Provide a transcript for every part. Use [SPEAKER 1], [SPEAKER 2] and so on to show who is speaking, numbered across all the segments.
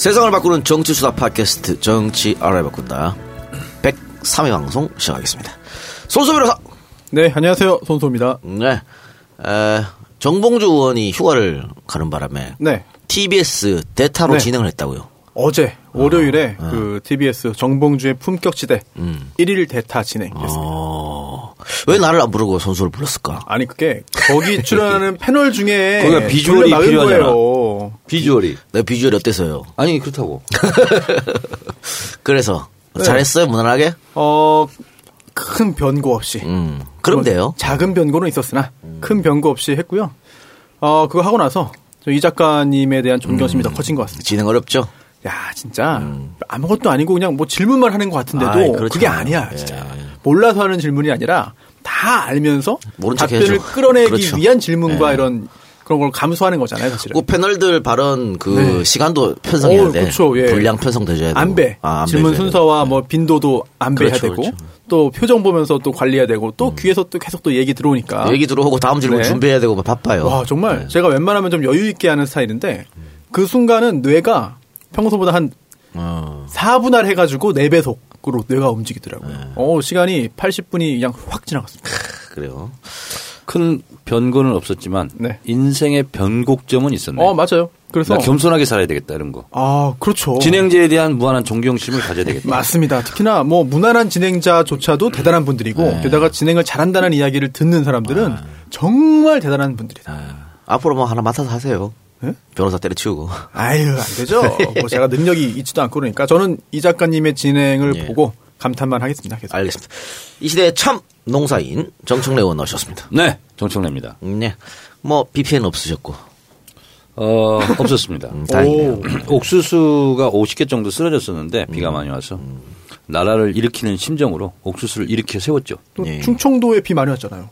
[SPEAKER 1] 세상을 바꾸는 정치 수다 팟캐스트 정치 알아야 바꾼다 103회 방송 시작하겠습니다. 손소 변호사.
[SPEAKER 2] 네, 안녕하세요. 손소입니다.
[SPEAKER 1] 네. 에, 정봉주 의원이 휴가를 가는 바람에
[SPEAKER 2] 네.
[SPEAKER 1] TBS 대타로
[SPEAKER 2] 네.
[SPEAKER 1] 진행을 했다고요.
[SPEAKER 2] 어제 월요일에 그 TBS 정봉주의 품격지대
[SPEAKER 1] 음.
[SPEAKER 2] 1일 대타 진행했습니다.
[SPEAKER 1] 어, 왜 나를 안 부르고 손소를 불렀을까?
[SPEAKER 2] 아니 그게 거기 출연하는 패널 중에
[SPEAKER 3] 거기가 비주얼이 필요하잖아.
[SPEAKER 2] 거예요.
[SPEAKER 3] 비주얼이.
[SPEAKER 1] 내 비주얼이 어때서요?
[SPEAKER 3] 아니, 그렇다고.
[SPEAKER 1] 그래서
[SPEAKER 2] 네.
[SPEAKER 1] 잘했어요, 무난하게?
[SPEAKER 2] 어, 큰 변고 없이.
[SPEAKER 1] 음, 그럼 돼요.
[SPEAKER 2] 작은 변고는 있었으나
[SPEAKER 1] 음.
[SPEAKER 2] 큰 변고 없이 했고요. 어, 그거 하고 나서 저이 작가님에 대한 존경심이 더 커진 것 같습니다.
[SPEAKER 1] 진행 어렵죠?
[SPEAKER 2] 야, 진짜 아무것도 아니고 그냥 뭐 질문만 하는 것 같은데도
[SPEAKER 1] 음. 아이, 그렇잖아요.
[SPEAKER 2] 그게 아니야, 진짜.
[SPEAKER 1] 예.
[SPEAKER 2] 몰라서 하는 질문이 아니라 다 알면서 답변을
[SPEAKER 1] 해야죠.
[SPEAKER 2] 끌어내기
[SPEAKER 1] 그렇죠.
[SPEAKER 2] 위한 질문과
[SPEAKER 1] 예.
[SPEAKER 2] 이런 그런 걸 감수하는 거잖아요, 사실은.
[SPEAKER 1] 그 패널들 발언 그
[SPEAKER 2] 네.
[SPEAKER 1] 시간도 편성해야 돼.
[SPEAKER 2] 그렇죠, 예.
[SPEAKER 1] 분량 편성돼줘야 되고.
[SPEAKER 2] 안배.
[SPEAKER 1] 아,
[SPEAKER 2] 질문 순서와 뭐 빈도도 안배해야
[SPEAKER 1] 그렇죠,
[SPEAKER 2] 되고
[SPEAKER 1] 그렇죠. 음.
[SPEAKER 2] 또 표정 보면서 또 관리해야 되고 또 귀에서 또 계속 또 얘기 들어오니까.
[SPEAKER 1] 얘기 들어오고 다음 질문
[SPEAKER 2] 네.
[SPEAKER 1] 준비해야 되고 막 바빠요.
[SPEAKER 2] 와 정말
[SPEAKER 1] 네.
[SPEAKER 2] 제가 웬만하면 좀 여유 있게 하는 스타일인데 그 순간은 뇌가 평소보다 한
[SPEAKER 1] 어.
[SPEAKER 2] 4분할 해가지고 4배속으로 뇌가 움직이더라고요.
[SPEAKER 1] 네.
[SPEAKER 2] 어, 시간이 80분이 그냥 확 지나갔습니다.
[SPEAKER 1] 그래요.
[SPEAKER 3] 큰 변고는 없었지만
[SPEAKER 2] 네.
[SPEAKER 3] 인생의 변곡점은 있었네.
[SPEAKER 2] 어, 맞아요. 그래서.
[SPEAKER 3] 나 겸손하게 살아야 되겠다 이런 거.
[SPEAKER 2] 아, 그렇죠.
[SPEAKER 3] 진행자에 대한 무한한 존경심을 가져야 되겠다.
[SPEAKER 2] 맞습니다. 특히나 뭐 무난한 진행자조차도 대단한 분들이고
[SPEAKER 1] 네.
[SPEAKER 2] 게다가 진행을 잘한다는 이야기를 듣는 사람들은 정말 대단한 분들이다.
[SPEAKER 1] 앞으로 뭐 하나 맡아서 하세요.
[SPEAKER 2] 네?
[SPEAKER 1] 변호사 때려치우고.
[SPEAKER 2] 아유, 안 되죠. 뭐 제가 능력이 있지도 않고 그러니까 저는 이 작가님의 진행을
[SPEAKER 1] 예.
[SPEAKER 2] 보고 감탄만 하겠습니다. 계속.
[SPEAKER 1] 알겠습니다. 이 시대의 참 농사인 정청래 의원 나오셨습니다.
[SPEAKER 3] 네, 정청래입니다.
[SPEAKER 1] 네. 뭐 BPN 없으셨고.
[SPEAKER 3] 어, 없었습니다.
[SPEAKER 1] 음, 다행이네요.
[SPEAKER 2] 오.
[SPEAKER 3] 옥수수가 50개 정도 쓰러졌었는데 비가 많이 와서 나라를 일으키는 심정으로 옥수수를 일으켜 세웠죠.
[SPEAKER 2] 또
[SPEAKER 1] 예.
[SPEAKER 2] 충청도에 비 많이 왔잖아요.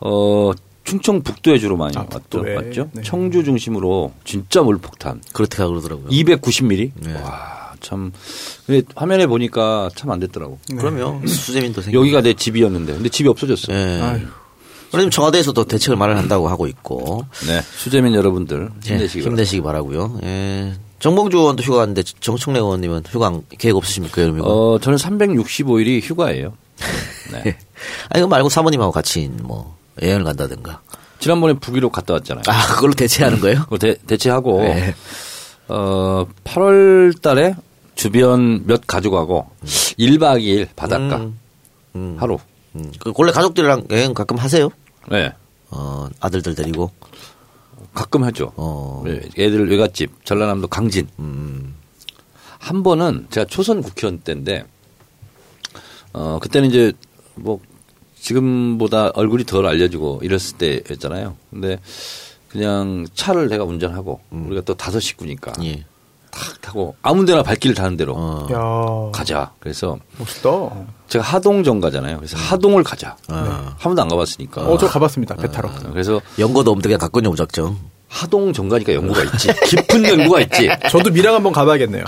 [SPEAKER 3] 어, 충청 북도에 주로 많이
[SPEAKER 2] 아,
[SPEAKER 3] 왔죠. 맞죠?
[SPEAKER 2] 네.
[SPEAKER 3] 청주 중심으로 진짜 물폭탄.
[SPEAKER 1] 그렇게 그러더라고요.
[SPEAKER 3] 290mm.
[SPEAKER 1] 네.
[SPEAKER 3] 와, 참. 근데 화면에 보니까 참 안 됐더라고.
[SPEAKER 1] 그럼요. 수재민도 생겨.
[SPEAKER 3] 여기가 내 집이었는데, 근데 집이 없어졌어. 네.
[SPEAKER 1] 예.
[SPEAKER 2] 아유.
[SPEAKER 1] 그럼 청와대에서도 대책을 마련한다고 하고 있고.
[SPEAKER 3] 수재민 여러분들
[SPEAKER 1] 예,
[SPEAKER 3] 힘내시기 바랍니다.
[SPEAKER 1] 힘내시기 바라고요. 예. 정봉주 의원도 휴가 갔는데 정청래 의원님은 휴가 계획 없으십니까? 휴가?
[SPEAKER 3] 어, 저는 365일이 휴가예요. 네.
[SPEAKER 1] 아니, 그거 말고 사모님하고 같이 뭐 여행을 간다든가.
[SPEAKER 3] 지난번에 북위로 갔다 왔잖아요.
[SPEAKER 1] 아, 그걸로 대체하는 거예요?
[SPEAKER 3] 그거 대, 대체하고,
[SPEAKER 1] 네.
[SPEAKER 3] 어, 8월 달에 주변 몇 가족하고 1박 2일 바닷가
[SPEAKER 1] 음. 음.
[SPEAKER 3] 하루.
[SPEAKER 1] 음. 그 원래 가족들이랑 여행 가끔 하세요?
[SPEAKER 3] 네.
[SPEAKER 1] 어, 아들들 데리고.
[SPEAKER 3] 가끔 하죠.
[SPEAKER 1] 어.
[SPEAKER 3] 네, 애들 외갓집, 전라남도 강진.
[SPEAKER 1] 음.
[SPEAKER 3] 한 번은 제가 초선 국회의원 때인데, 어, 그때는 이제 뭐 지금보다 얼굴이 덜 알려지고 이랬을 때였잖아요. 근데 그냥 차를 내가 운전하고 우리가 또 다섯 식구니까
[SPEAKER 1] 음. 예.
[SPEAKER 3] 탁 타고 아무 데나 발길 닿는 대로
[SPEAKER 1] 어.
[SPEAKER 2] 야
[SPEAKER 3] 가자. 그래서
[SPEAKER 2] 멋있다.
[SPEAKER 3] 제가 하동 정 가잖아요. 그래서 하동을 가자.
[SPEAKER 1] 아.
[SPEAKER 3] 한 번도 안 가봤으니까.
[SPEAKER 2] 어, 저 가봤습니다. 배 타러.
[SPEAKER 3] 그래서
[SPEAKER 1] 연고도 없는데 그냥 갖고 있는 무작정.
[SPEAKER 3] 하동 정가니까 연구가 있지. 깊은 연구가 있지.
[SPEAKER 2] 저도 미랑 한번 가봐야겠네요.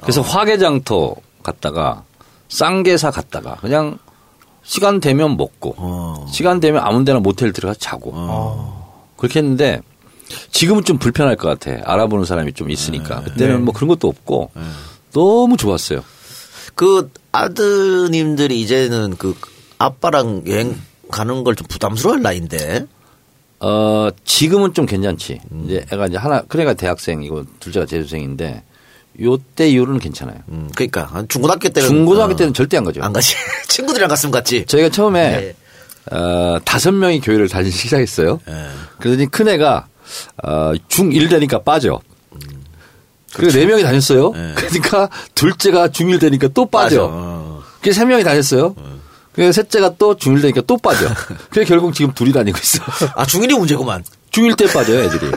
[SPEAKER 3] 그래서
[SPEAKER 1] 어.
[SPEAKER 3] 화개장터 갔다가 쌍계사 갔다가 그냥 시간 되면 먹고
[SPEAKER 1] 어.
[SPEAKER 3] 시간 되면 아무 데나 모텔 들어가서 자고 그렇게 했는데 지금은 좀 불편할 것 같아. 알아보는 사람이 좀 있으니까. 그때는
[SPEAKER 2] 네.
[SPEAKER 3] 뭐 그런 것도 없고 너무 좋았어요.
[SPEAKER 1] 그 아드님들이 이제는 그 아빠랑 여행 가는 걸 좀 부담스러워할 나이인데.
[SPEAKER 3] 어, 지금은 좀 괜찮지.
[SPEAKER 1] 음.
[SPEAKER 3] 이제 애가 이제 하나, 그래가 대학생이고 둘째가 재수생인데 요때 이후로는 괜찮아요.
[SPEAKER 1] 음, 그러니까 한 중고등학교 때는
[SPEAKER 3] 중고등학교
[SPEAKER 1] 어,
[SPEAKER 3] 때는 절대 안 가죠.
[SPEAKER 1] 안 가지. 친구들이랑 갔으면 갔지.
[SPEAKER 3] 저희가 처음에
[SPEAKER 1] 네.
[SPEAKER 3] 어, 다섯 명이 교회를 다니기 시작했어요.
[SPEAKER 1] 네.
[SPEAKER 3] 그러더니 큰 애가 어, 중1 되니까 빠져. 그래서 네 명이 다녔어요.
[SPEAKER 1] 네.
[SPEAKER 3] 그러니까 둘째가 중1 되니까 또 빠져.
[SPEAKER 1] 어.
[SPEAKER 3] 그래서 세 명이 다녔어요. 그래서 셋째가 또 중1 되니까 또 빠져. 그래서 결국 지금 둘이 다니고 있어.
[SPEAKER 1] 아 중일이 문제구만.
[SPEAKER 3] 중1 때 빠져요, 애들이.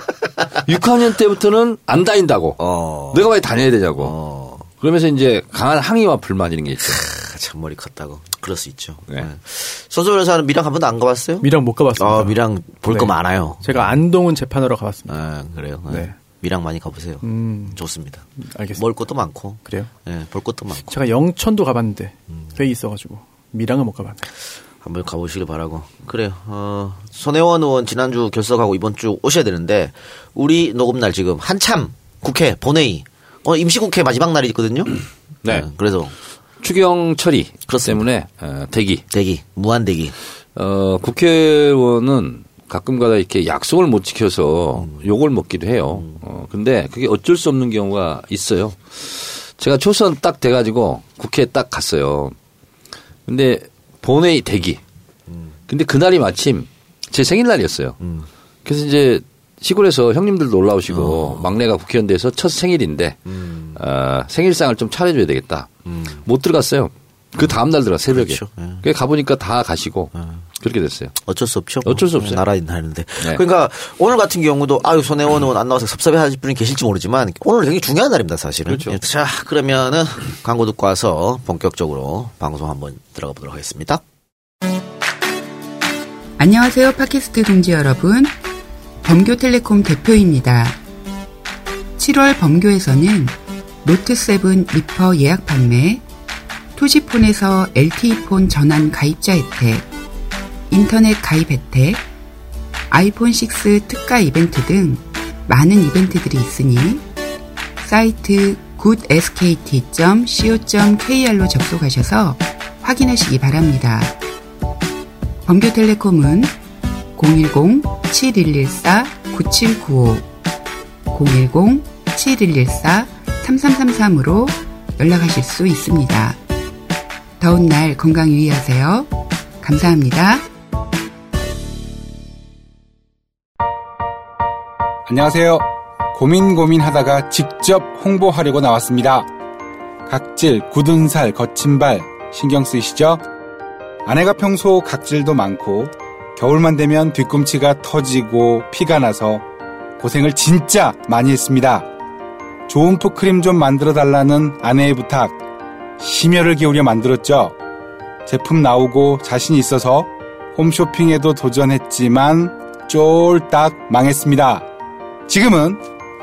[SPEAKER 3] 6학년 때부터는 안 다닌다고.
[SPEAKER 1] 어.
[SPEAKER 3] 내가 왜 다녀야 되냐고.
[SPEAKER 1] 어.
[SPEAKER 3] 그러면서 이제 강한 항의와 불만 이런 게 있죠.
[SPEAKER 1] 아, 참 머리 컸다고. 그럴 수 있죠.
[SPEAKER 3] 네.
[SPEAKER 1] 네. 선수 변호사는 미랑 한 번도 안 가봤어요?
[SPEAKER 2] 미랑 못 가봤습니다.
[SPEAKER 1] 아, 미랑 볼거
[SPEAKER 2] 네.
[SPEAKER 1] 많아요.
[SPEAKER 2] 제가 안동은 재판하러 가봤습니다.
[SPEAKER 1] 아, 그래요. 네.
[SPEAKER 2] 네.
[SPEAKER 1] 미랑 많이 가보세요.
[SPEAKER 2] 음.
[SPEAKER 1] 좋습니다.
[SPEAKER 2] 알겠습니다.
[SPEAKER 1] 먹을 것도 많고.
[SPEAKER 2] 그래요?
[SPEAKER 1] 네, 볼 것도 많고.
[SPEAKER 2] 제가 영천도 가봤는데
[SPEAKER 1] 음.
[SPEAKER 2] 회의 있어가지고 미랑은 못 가봤네.
[SPEAKER 1] 한번 가보시길 바라고. 그래요. 어, 손혜원 의원 지난주 결석하고 이번 주 오셔야 되는데, 우리 녹음날 지금 한참 국회 본회의 어, 임시국회 마지막 날이 있거든요.
[SPEAKER 3] 네.
[SPEAKER 1] 그래서
[SPEAKER 3] 추경 처리 때문에 어, 대기.
[SPEAKER 1] 대기, 무한 대기.
[SPEAKER 3] 어, 국회의원은 가끔가다 이렇게 약속을 못 지켜서 욕을 먹기도 해요. 어, 근데 그게 어쩔 수 없는 경우가 있어요. 제가 초선 딱 돼가지고 국회에 딱 갔어요. 근데 본회의 대기. 근데 그날이 마침 제 생일날이었어요. 그래서 이제 시골에서 형님들도 올라오시고 막내가 국회의원 돼서 첫 생일인데 어, 생일상을 좀 차려줘야 되겠다. 못 들어갔어요. 그 다음 날 들어가 새벽에.
[SPEAKER 1] 그렇죠. 예.
[SPEAKER 3] 가보니까 다 가시고 그렇게 됐어요.
[SPEAKER 1] 어쩔 수 없죠. 뭐.
[SPEAKER 3] 어쩔 수 없어요.
[SPEAKER 1] 나라인 하는데.
[SPEAKER 3] 네.
[SPEAKER 1] 그러니까 오늘 같은 경우도 아유 손혜원 의원 안 나와서 섭섭해 하실 분이 계실지 모르지만 오늘 굉장히 중요한 날입니다 사실은.
[SPEAKER 3] 그렇죠.
[SPEAKER 1] 예, 자 그러면은 광고 듣고 와서 본격적으로 방송 한번 들어가 보도록 하겠습니다.
[SPEAKER 4] 안녕하세요. 팟캐스트 동지 여러분. 범교텔레콤 대표입니다. 7월 범교에서는 노트7 리퍼 예약 판매, 2G폰에서 LTE폰 전환 가입자 혜택, 인터넷 가입 혜택, 아이폰 6 특가 이벤트 등 많은 이벤트들이 있으니 사이트 goodskt.co.kr로 접속하셔서 확인하시기 바랍니다. 범교텔레콤은 010-7114-9795, 010-7114-3333으로 연락하실 수 있습니다. 더운 날 건강 유의하세요. 감사합니다.
[SPEAKER 5] 안녕하세요. 고민 고민하다가 직접 홍보하려고 나왔습니다. 각질, 굳은 살, 거친 발 신경 쓰이시죠? 아내가 평소 각질도 많고 겨울만 되면 뒤꿈치가 터지고 피가 나서 고생을 진짜 많이 했습니다. 좋은 푸크림 좀 만들어 달라는 아내의 부탁. 심혈을 기울여 만들었죠. 제품 나오고 자신 있어서 홈쇼핑에도 도전했지만 쫄딱 망했습니다. 지금은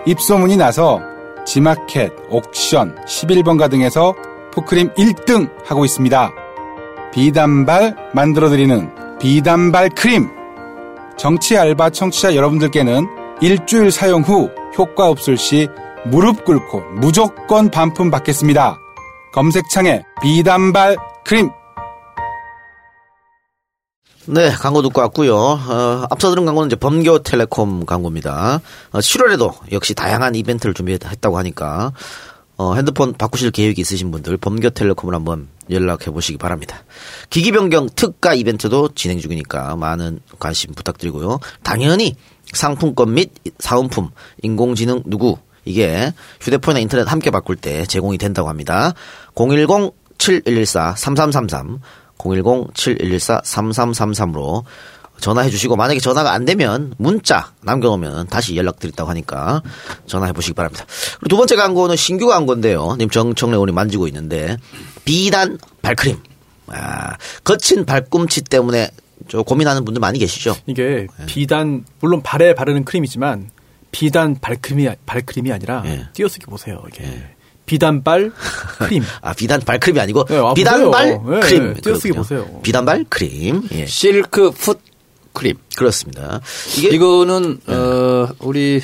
[SPEAKER 5] 입소문이 나서 지마켓, 옥션, 11번가 등에서 푸크림 1등 하고 있습니다. 비단발 만들어드리는 비단발 크림. 정치 알바 청취자 여러분들께는 일주일 사용 후 효과 없을 시 무릎 꿇고 무조건 반품 받겠습니다. 검색창에 비단발 크림.
[SPEAKER 1] 네, 광고 듣고 왔고요. 어, 앞서 들은 광고는 이제 범교텔레콤 광고입니다. 어, 7월에도 역시 다양한 이벤트를 준비했다고 하니까 어, 핸드폰 바꾸실 계획이 있으신 분들 범교텔레콤을 한번 연락해 보시기 바랍니다. 기기 변경 특가 이벤트도 진행 중이니까 많은 관심 부탁드리고요. 당연히 상품권 및 사은품, 인공지능 누구 이게 휴대폰이나 인터넷 함께 바꿀 때 제공이 된다고 합니다. 010-7114-3333 010-7114-3333으로 전화해 주시고 만약에 전화가 안 되면 문자 남겨놓으면 다시 연락드린다고 하니까 전화해 보시기 바랍니다. 그리고 두 번째 광고는 신규 광고인데요. 님 정청래 의원이 만지고 있는데 비단 발크림. 아, 거친 발꿈치 때문에 저 고민하는 분들 많이 계시죠?
[SPEAKER 2] 이게 비단 물론 발에 바르는 크림이지만 비단 발크림이 발크림이 아니라
[SPEAKER 1] 예.
[SPEAKER 2] 띄어쓰기 보세요. 이게 비단발 크림.
[SPEAKER 1] 아, 비단 발 크림이 아니고
[SPEAKER 2] 네, 아,
[SPEAKER 1] 비단발
[SPEAKER 2] 보세요. 네,
[SPEAKER 1] 크림.
[SPEAKER 2] 띄어쓰기
[SPEAKER 1] 그렇군요.
[SPEAKER 2] 보세요.
[SPEAKER 1] 비단발 크림. 예.
[SPEAKER 3] silk foot cream.
[SPEAKER 1] 그렇습니다. 이게
[SPEAKER 3] 이거는 어 우리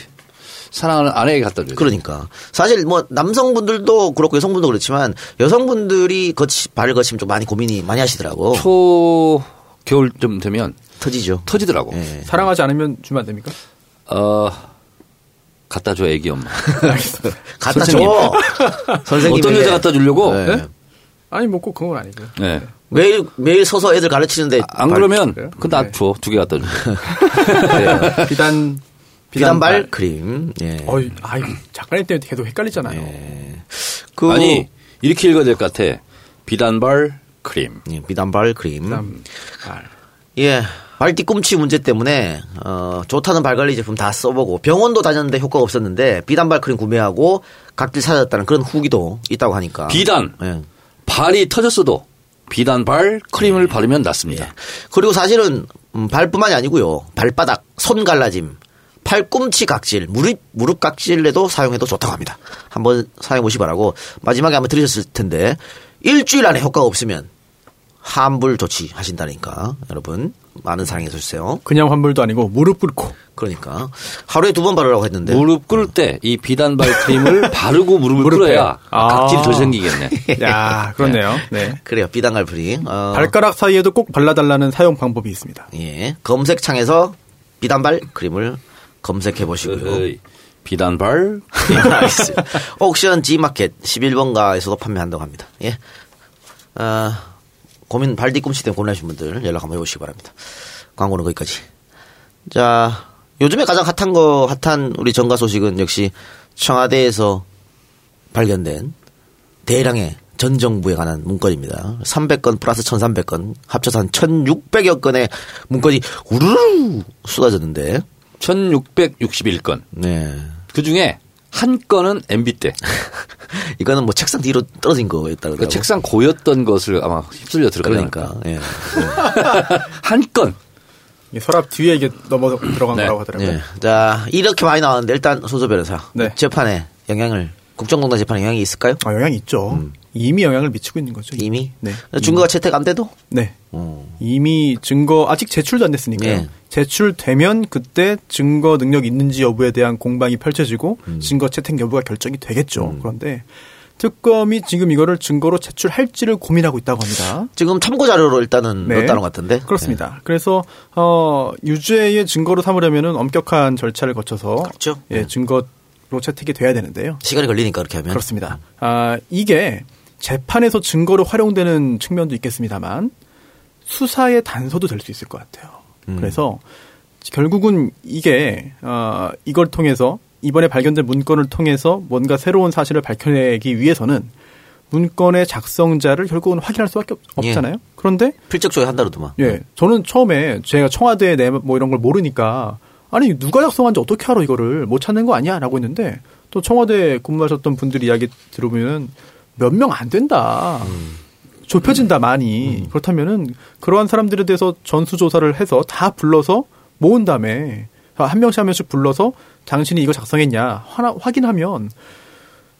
[SPEAKER 3] 사랑하는 아내에게 갖다 줘요.
[SPEAKER 1] 그러니까 사실 뭐 남성분들도 그렇고 여성분도 그렇지만 여성분들이 거치 발 거칠면 좀 많이 고민이 많이 하시더라고.
[SPEAKER 3] 초 겨울쯤 되면
[SPEAKER 1] 터지죠.
[SPEAKER 3] 터지더라고.
[SPEAKER 1] 예.
[SPEAKER 2] 사랑하지 않으면 주면 안 됩니까?
[SPEAKER 3] 어 갖다 줘 애기 엄마.
[SPEAKER 1] 갖다
[SPEAKER 3] 선생님.
[SPEAKER 1] 줘. 선생님
[SPEAKER 3] 어떤 여자 갖다 주려고?
[SPEAKER 1] 네.
[SPEAKER 2] 네? 아니 뭐 꼭 그건 아니고요.
[SPEAKER 3] 네.
[SPEAKER 1] 매일 매일 서서 애들 가르치는데
[SPEAKER 3] 안
[SPEAKER 1] 발-
[SPEAKER 3] 그러면
[SPEAKER 2] 그래요?
[SPEAKER 3] 그건 나
[SPEAKER 2] 네.
[SPEAKER 3] 줘. 두개 갖다 줘.
[SPEAKER 1] 그래요.
[SPEAKER 2] 비단
[SPEAKER 1] 비단발 크림. 예.
[SPEAKER 2] 어이, 아이 작가님 때문에 계속 헷갈리잖아요.
[SPEAKER 1] 그
[SPEAKER 3] 아니 이렇게 읽어야 될 것 같아. 비단발 크림.
[SPEAKER 1] 예, 비단발 크림.
[SPEAKER 2] 비단발.
[SPEAKER 1] 예. 발 뒤꿈치 문제 때문에 어, 좋다는 발 관리 제품 다 써보고 병원도 다녔는데 효과가 없었는데 비단발 크림 구매하고 각질 찾았다는 그런 후기도 있다고 하니까.
[SPEAKER 3] 비단
[SPEAKER 1] 예.
[SPEAKER 3] 발이 터졌어도 비단발 크림을 바르면 낫습니다.
[SPEAKER 1] 그리고 사실은 음, 발뿐만이 아니고요. 발바닥, 손 갈라짐, 팔꿈치 각질, 무릎 무릎 각질에도 사용해도 좋다고 합니다. 한번 사용해 보시 기 바라고 마지막에 한번 들으셨을 텐데 일주일 안에 효과가 없으면 환불 조치 하신다니까 여러분 많은 사랑 해 주세요.
[SPEAKER 2] 그냥 환불도 아니고 무릎 꿇고
[SPEAKER 1] 그러니까 하루에 두 번 바르라고 했는데
[SPEAKER 3] 무릎 꿇을 때 이 비단발 크림을 바르고 무릎을. 꿇어야
[SPEAKER 2] 아.
[SPEAKER 3] 각질이 더 생기겠네.
[SPEAKER 2] 야, 그렇네요. 네.
[SPEAKER 1] 그래요 비단갈 프림. 어,
[SPEAKER 2] 발가락 사이에도 꼭 발라달라는 사용 방법이 있습니다.
[SPEAKER 1] 예 검색창에서 비단발 크림을 검색해 보시고요.
[SPEAKER 3] 비단발
[SPEAKER 1] 알겠습니다. 옥션 G마켓 11번가에서도 판매한다고 합니다. 예. 어, 고민 발 뒤꿈치 때문에 고민하신 분들 연락 한번 해보시기 바랍니다. 광고는 거기까지. 자, 요즘에 가장 핫한 거, 핫한 우리 정가 소식은 역시 청와대에서 발견된 대량의 전 정부에 관한 문건입니다. 300건 플러스 1300건 합쳐서 한 1600여 건의 문건이 우르르 쏟아졌는데,
[SPEAKER 3] 1661건.
[SPEAKER 1] 네.
[SPEAKER 3] 그 중에 한 건은 MB 때.
[SPEAKER 1] 이거는 뭐 책상 뒤로 떨어진 거였다
[SPEAKER 3] 그
[SPEAKER 1] 그러더라고.
[SPEAKER 3] 책상 고였던 것을 아마 휩쓸려 들어가니까.
[SPEAKER 1] 그러니까. 예.
[SPEAKER 3] 한 건.
[SPEAKER 2] 서랍 뒤에 이게 넘어 들어간
[SPEAKER 3] 네.
[SPEAKER 2] 거라고 하더라고요.
[SPEAKER 1] 예. 자, 이렇게 많이 나왔는데 일단 소조 변호사.
[SPEAKER 2] 네.
[SPEAKER 1] 재판에 영향을 국정농단 재판에 영향이 있을까요?
[SPEAKER 2] 아, 영향이 있죠. 이미 영향을 미치고 있는 거죠.
[SPEAKER 1] 이미?
[SPEAKER 2] 네.
[SPEAKER 1] 증거가 채택 안 돼도?
[SPEAKER 2] 네.
[SPEAKER 1] 어.
[SPEAKER 2] 이미 증거 아직 제출도 안 됐으니까요.
[SPEAKER 1] 네.
[SPEAKER 2] 제출되면 그때 증거 능력 있는지 여부에 대한 공방이 펼쳐지고
[SPEAKER 1] 음.
[SPEAKER 2] 증거 채택 여부가 결정이 되겠죠. 그런데 특검이 지금 이거를 증거로 제출할지를 고민하고 있다고 합니다.
[SPEAKER 1] 지금 참고 자료로 일단은
[SPEAKER 2] 네.
[SPEAKER 1] 넣었다는 것 같은데.
[SPEAKER 2] 그렇습니다. 그래서 어 유죄의 증거로 삼으려면은 엄격한 절차를 거쳐서
[SPEAKER 1] 그렇죠.
[SPEAKER 2] 예,
[SPEAKER 1] 네.
[SPEAKER 2] 증거 로 채택이 돼야 되는데요.
[SPEAKER 1] 예. 시간이 걸리니까 그렇게 하면.
[SPEAKER 2] 그렇습니다. 아, 이게 재판에서 증거로 활용되는 측면도 있겠습니다만 수사의 단서도 될 수 있을 것 같아요.
[SPEAKER 1] 음.
[SPEAKER 2] 그래서 결국은 이게 어, 이걸 통해서 이번에 발견된 문건을 통해서 뭔가 새로운 사실을 밝혀내기 위해서는 문건의 작성자를 결국은 확인할 수밖에 없-
[SPEAKER 1] 예.
[SPEAKER 2] 없잖아요. 그런데
[SPEAKER 1] 필적 조회 한다로더만.
[SPEAKER 2] 예, 저는 처음에 제가 청와대에 내 뭐 이런 걸 모르니까 아니 누가 작성한지 어떻게 알아 이거를 못 찾는 거 아니야라고 했는데 또 청와대 근무하셨던 분들 이야기 들어보면 몇 명 안 된다. 좁혀진다 많이 그렇다면은 그러한 사람들에 대해서 전수 조사를 해서 다 불러서 모은 다음에 한 명씩 한 명씩 불러서 당신이 이거 작성했냐 하나 확인하면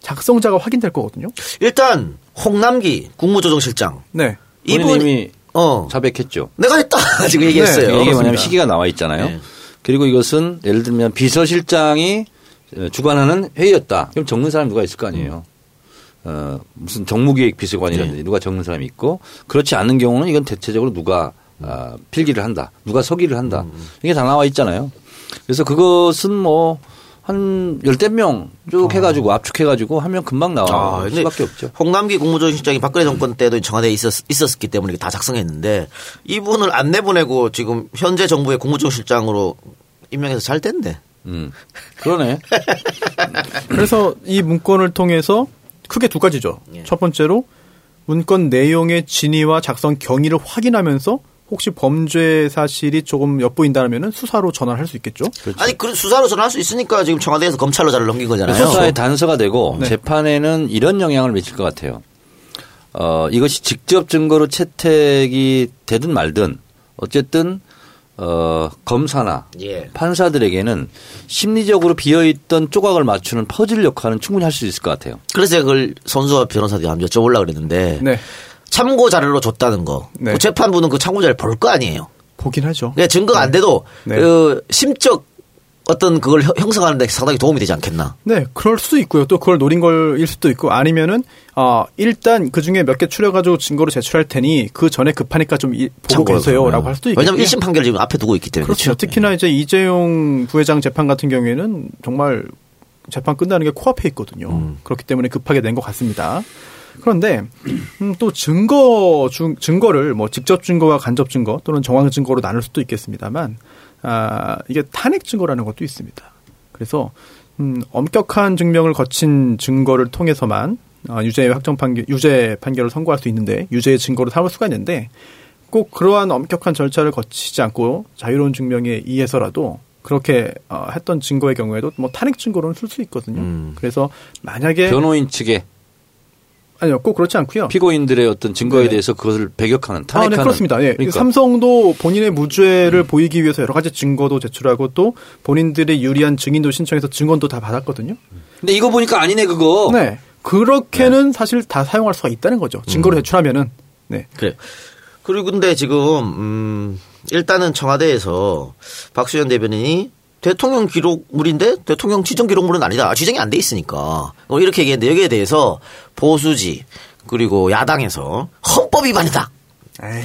[SPEAKER 2] 작성자가 확인될 거거든요.
[SPEAKER 1] 일단 홍남기 국무조정실장.
[SPEAKER 2] 네.
[SPEAKER 3] 이분
[SPEAKER 1] 이분
[SPEAKER 3] 이미
[SPEAKER 1] 어
[SPEAKER 3] 자백했죠.
[SPEAKER 1] 내가 했다 지금 얘기했어요.
[SPEAKER 2] 네,
[SPEAKER 3] 이게 뭐냐면. 시기가 나와 있잖아요.
[SPEAKER 1] 네.
[SPEAKER 3] 그리고 이것은 예를 들면 비서실장이 어, 주관하는 회의였다. 그럼 적는 사람 누가 있을 거 아니에요. 어, 무슨 정무기획 비서관이라든지 누가 적는 사람이 있고 그렇지 않는 경우는 이건 대체적으로 누가 아, 필기를 한다. 누가 서기를 한다. 이게 다 나와 있잖아요. 그래서 그것은 뭐 한 열댓 명 쭉 해가지고 압축해가지고 하면 금방 나올
[SPEAKER 1] 아,
[SPEAKER 3] 수밖에 없죠.
[SPEAKER 1] 홍남기 국무조정실장이 박근혜 정권 때도 청와대에 있었, 있었기 때문에 다 작성했는데 이분을 안 내보내고 지금 현재 정부의 국무조정실장으로 임명해서 잘 됐네.
[SPEAKER 3] 음. 그러네.
[SPEAKER 2] 그래서 이 문건을 통해서 크게 두 가지죠.
[SPEAKER 1] 예.
[SPEAKER 2] 첫 번째로 문건 내용의 진위와 작성 경위를 확인하면서 혹시 범죄 사실이 조금 엿보인다면 수사로 전환할 수 있겠죠.
[SPEAKER 1] 아니 그 수사로 전할 수 있으니까 지금 청와대에서 검찰로 자를 넘긴 거잖아요.
[SPEAKER 3] 수사의 단서가 되고
[SPEAKER 2] 네.
[SPEAKER 3] 재판에는 이런 영향을 미칠 것 같아요. 어, 이것이 직접 증거로 채택이 되든 말든 어쨌든 어, 검사나
[SPEAKER 1] 예.
[SPEAKER 3] 판사들에게는 심리적으로 비어있던 조각을 맞추는 퍼즐 역할은 충분히 할 수 있을 것 같아요.
[SPEAKER 1] 그래서 제가 그걸 선수와 변호사들이 한번 여쭤보려고 그랬는데
[SPEAKER 2] 네.
[SPEAKER 1] 참고 자료로 줬다는 거.
[SPEAKER 2] 네.
[SPEAKER 1] 그 재판부는 그 참고 자료를 볼거 아니에요.
[SPEAKER 2] 보긴 하죠.
[SPEAKER 1] 그러니까 증거가 안 돼도
[SPEAKER 2] 네.
[SPEAKER 1] 그 심적 어떤 그걸 형- 형성하는데 상당히 도움이 되지 않겠나.
[SPEAKER 2] 네, 그럴 수도 있고요. 또 그걸 노린 걸일 수도 있고 아니면은 어 일단 그 중에 몇 개 추려가지고 증거로 제출할 테니 그 전에 급하니까 좀 이- 보고 계세요라고
[SPEAKER 1] 그러면.
[SPEAKER 2] 할 수도 있고.
[SPEAKER 1] 왜냐면 1심 판결 지금 앞에 두고 있기 때문에.
[SPEAKER 2] 그렇죠.
[SPEAKER 1] 그렇죠?
[SPEAKER 2] 특히나 이제 이재용 부회장 재판 같은 경우에는 정말 재판 끝나는 게 코앞에 있거든요.
[SPEAKER 1] 음.
[SPEAKER 2] 그렇기 때문에 급하게 낸 것 같습니다. 그런데 음, 또 증거 중, 증거를 뭐 직접 증거와 간접 증거 또는 정황 증거로 나눌 수도 있겠습니다만 아, 이게 탄핵 증거라는 것도 있습니다. 그래서 음, 엄격한 증명을 거친 증거를 통해서만 어, 유죄 확정 판결, 유죄 판결을 선고할 수 있는데 유죄의 증거로 삼을 수가 있는데 꼭 그러한 엄격한 절차를 거치지 않고 자유로운 증명에 의해서라도 그렇게 어, 했던 증거의 경우에도 뭐 탄핵 증거로는 쓸 수 있거든요.
[SPEAKER 1] 음.
[SPEAKER 2] 그래서 만약에
[SPEAKER 3] 변호인 측에
[SPEAKER 2] 아니요 꼭 그렇지 않고요.
[SPEAKER 3] 피고인들의 어떤 증거에
[SPEAKER 2] 네.
[SPEAKER 3] 대해서 그것을 배격하는
[SPEAKER 2] 아,
[SPEAKER 3] 탄핵하는
[SPEAKER 2] 네, 그렇습니다. 예.
[SPEAKER 3] 그러니까.
[SPEAKER 2] 삼성도 본인의 무죄를 보이기 위해서 여러 가지 증거도 제출하고 또 본인들의 유리한 증인도 신청해서 증언도 다 받았거든요.
[SPEAKER 3] 근데 이거 보니까 아니네 그거.
[SPEAKER 2] 네. 그렇게는 사실 다 사용할 수가 있다는 거죠. 증거로
[SPEAKER 3] 음.
[SPEAKER 2] 제출하면은. 네.
[SPEAKER 1] 그래. 그리고 근데 지금 음 일단은 청와대에서 박수현 대변인이 대통령 기록물인데 대통령 지정 기록물은 아니다. 지정이 안 돼 있으니까. 뭐 이렇게 얘기했는데 여기에 대해서 보수지 그리고 야당에서 헌법 위반이다.
[SPEAKER 2] 에이,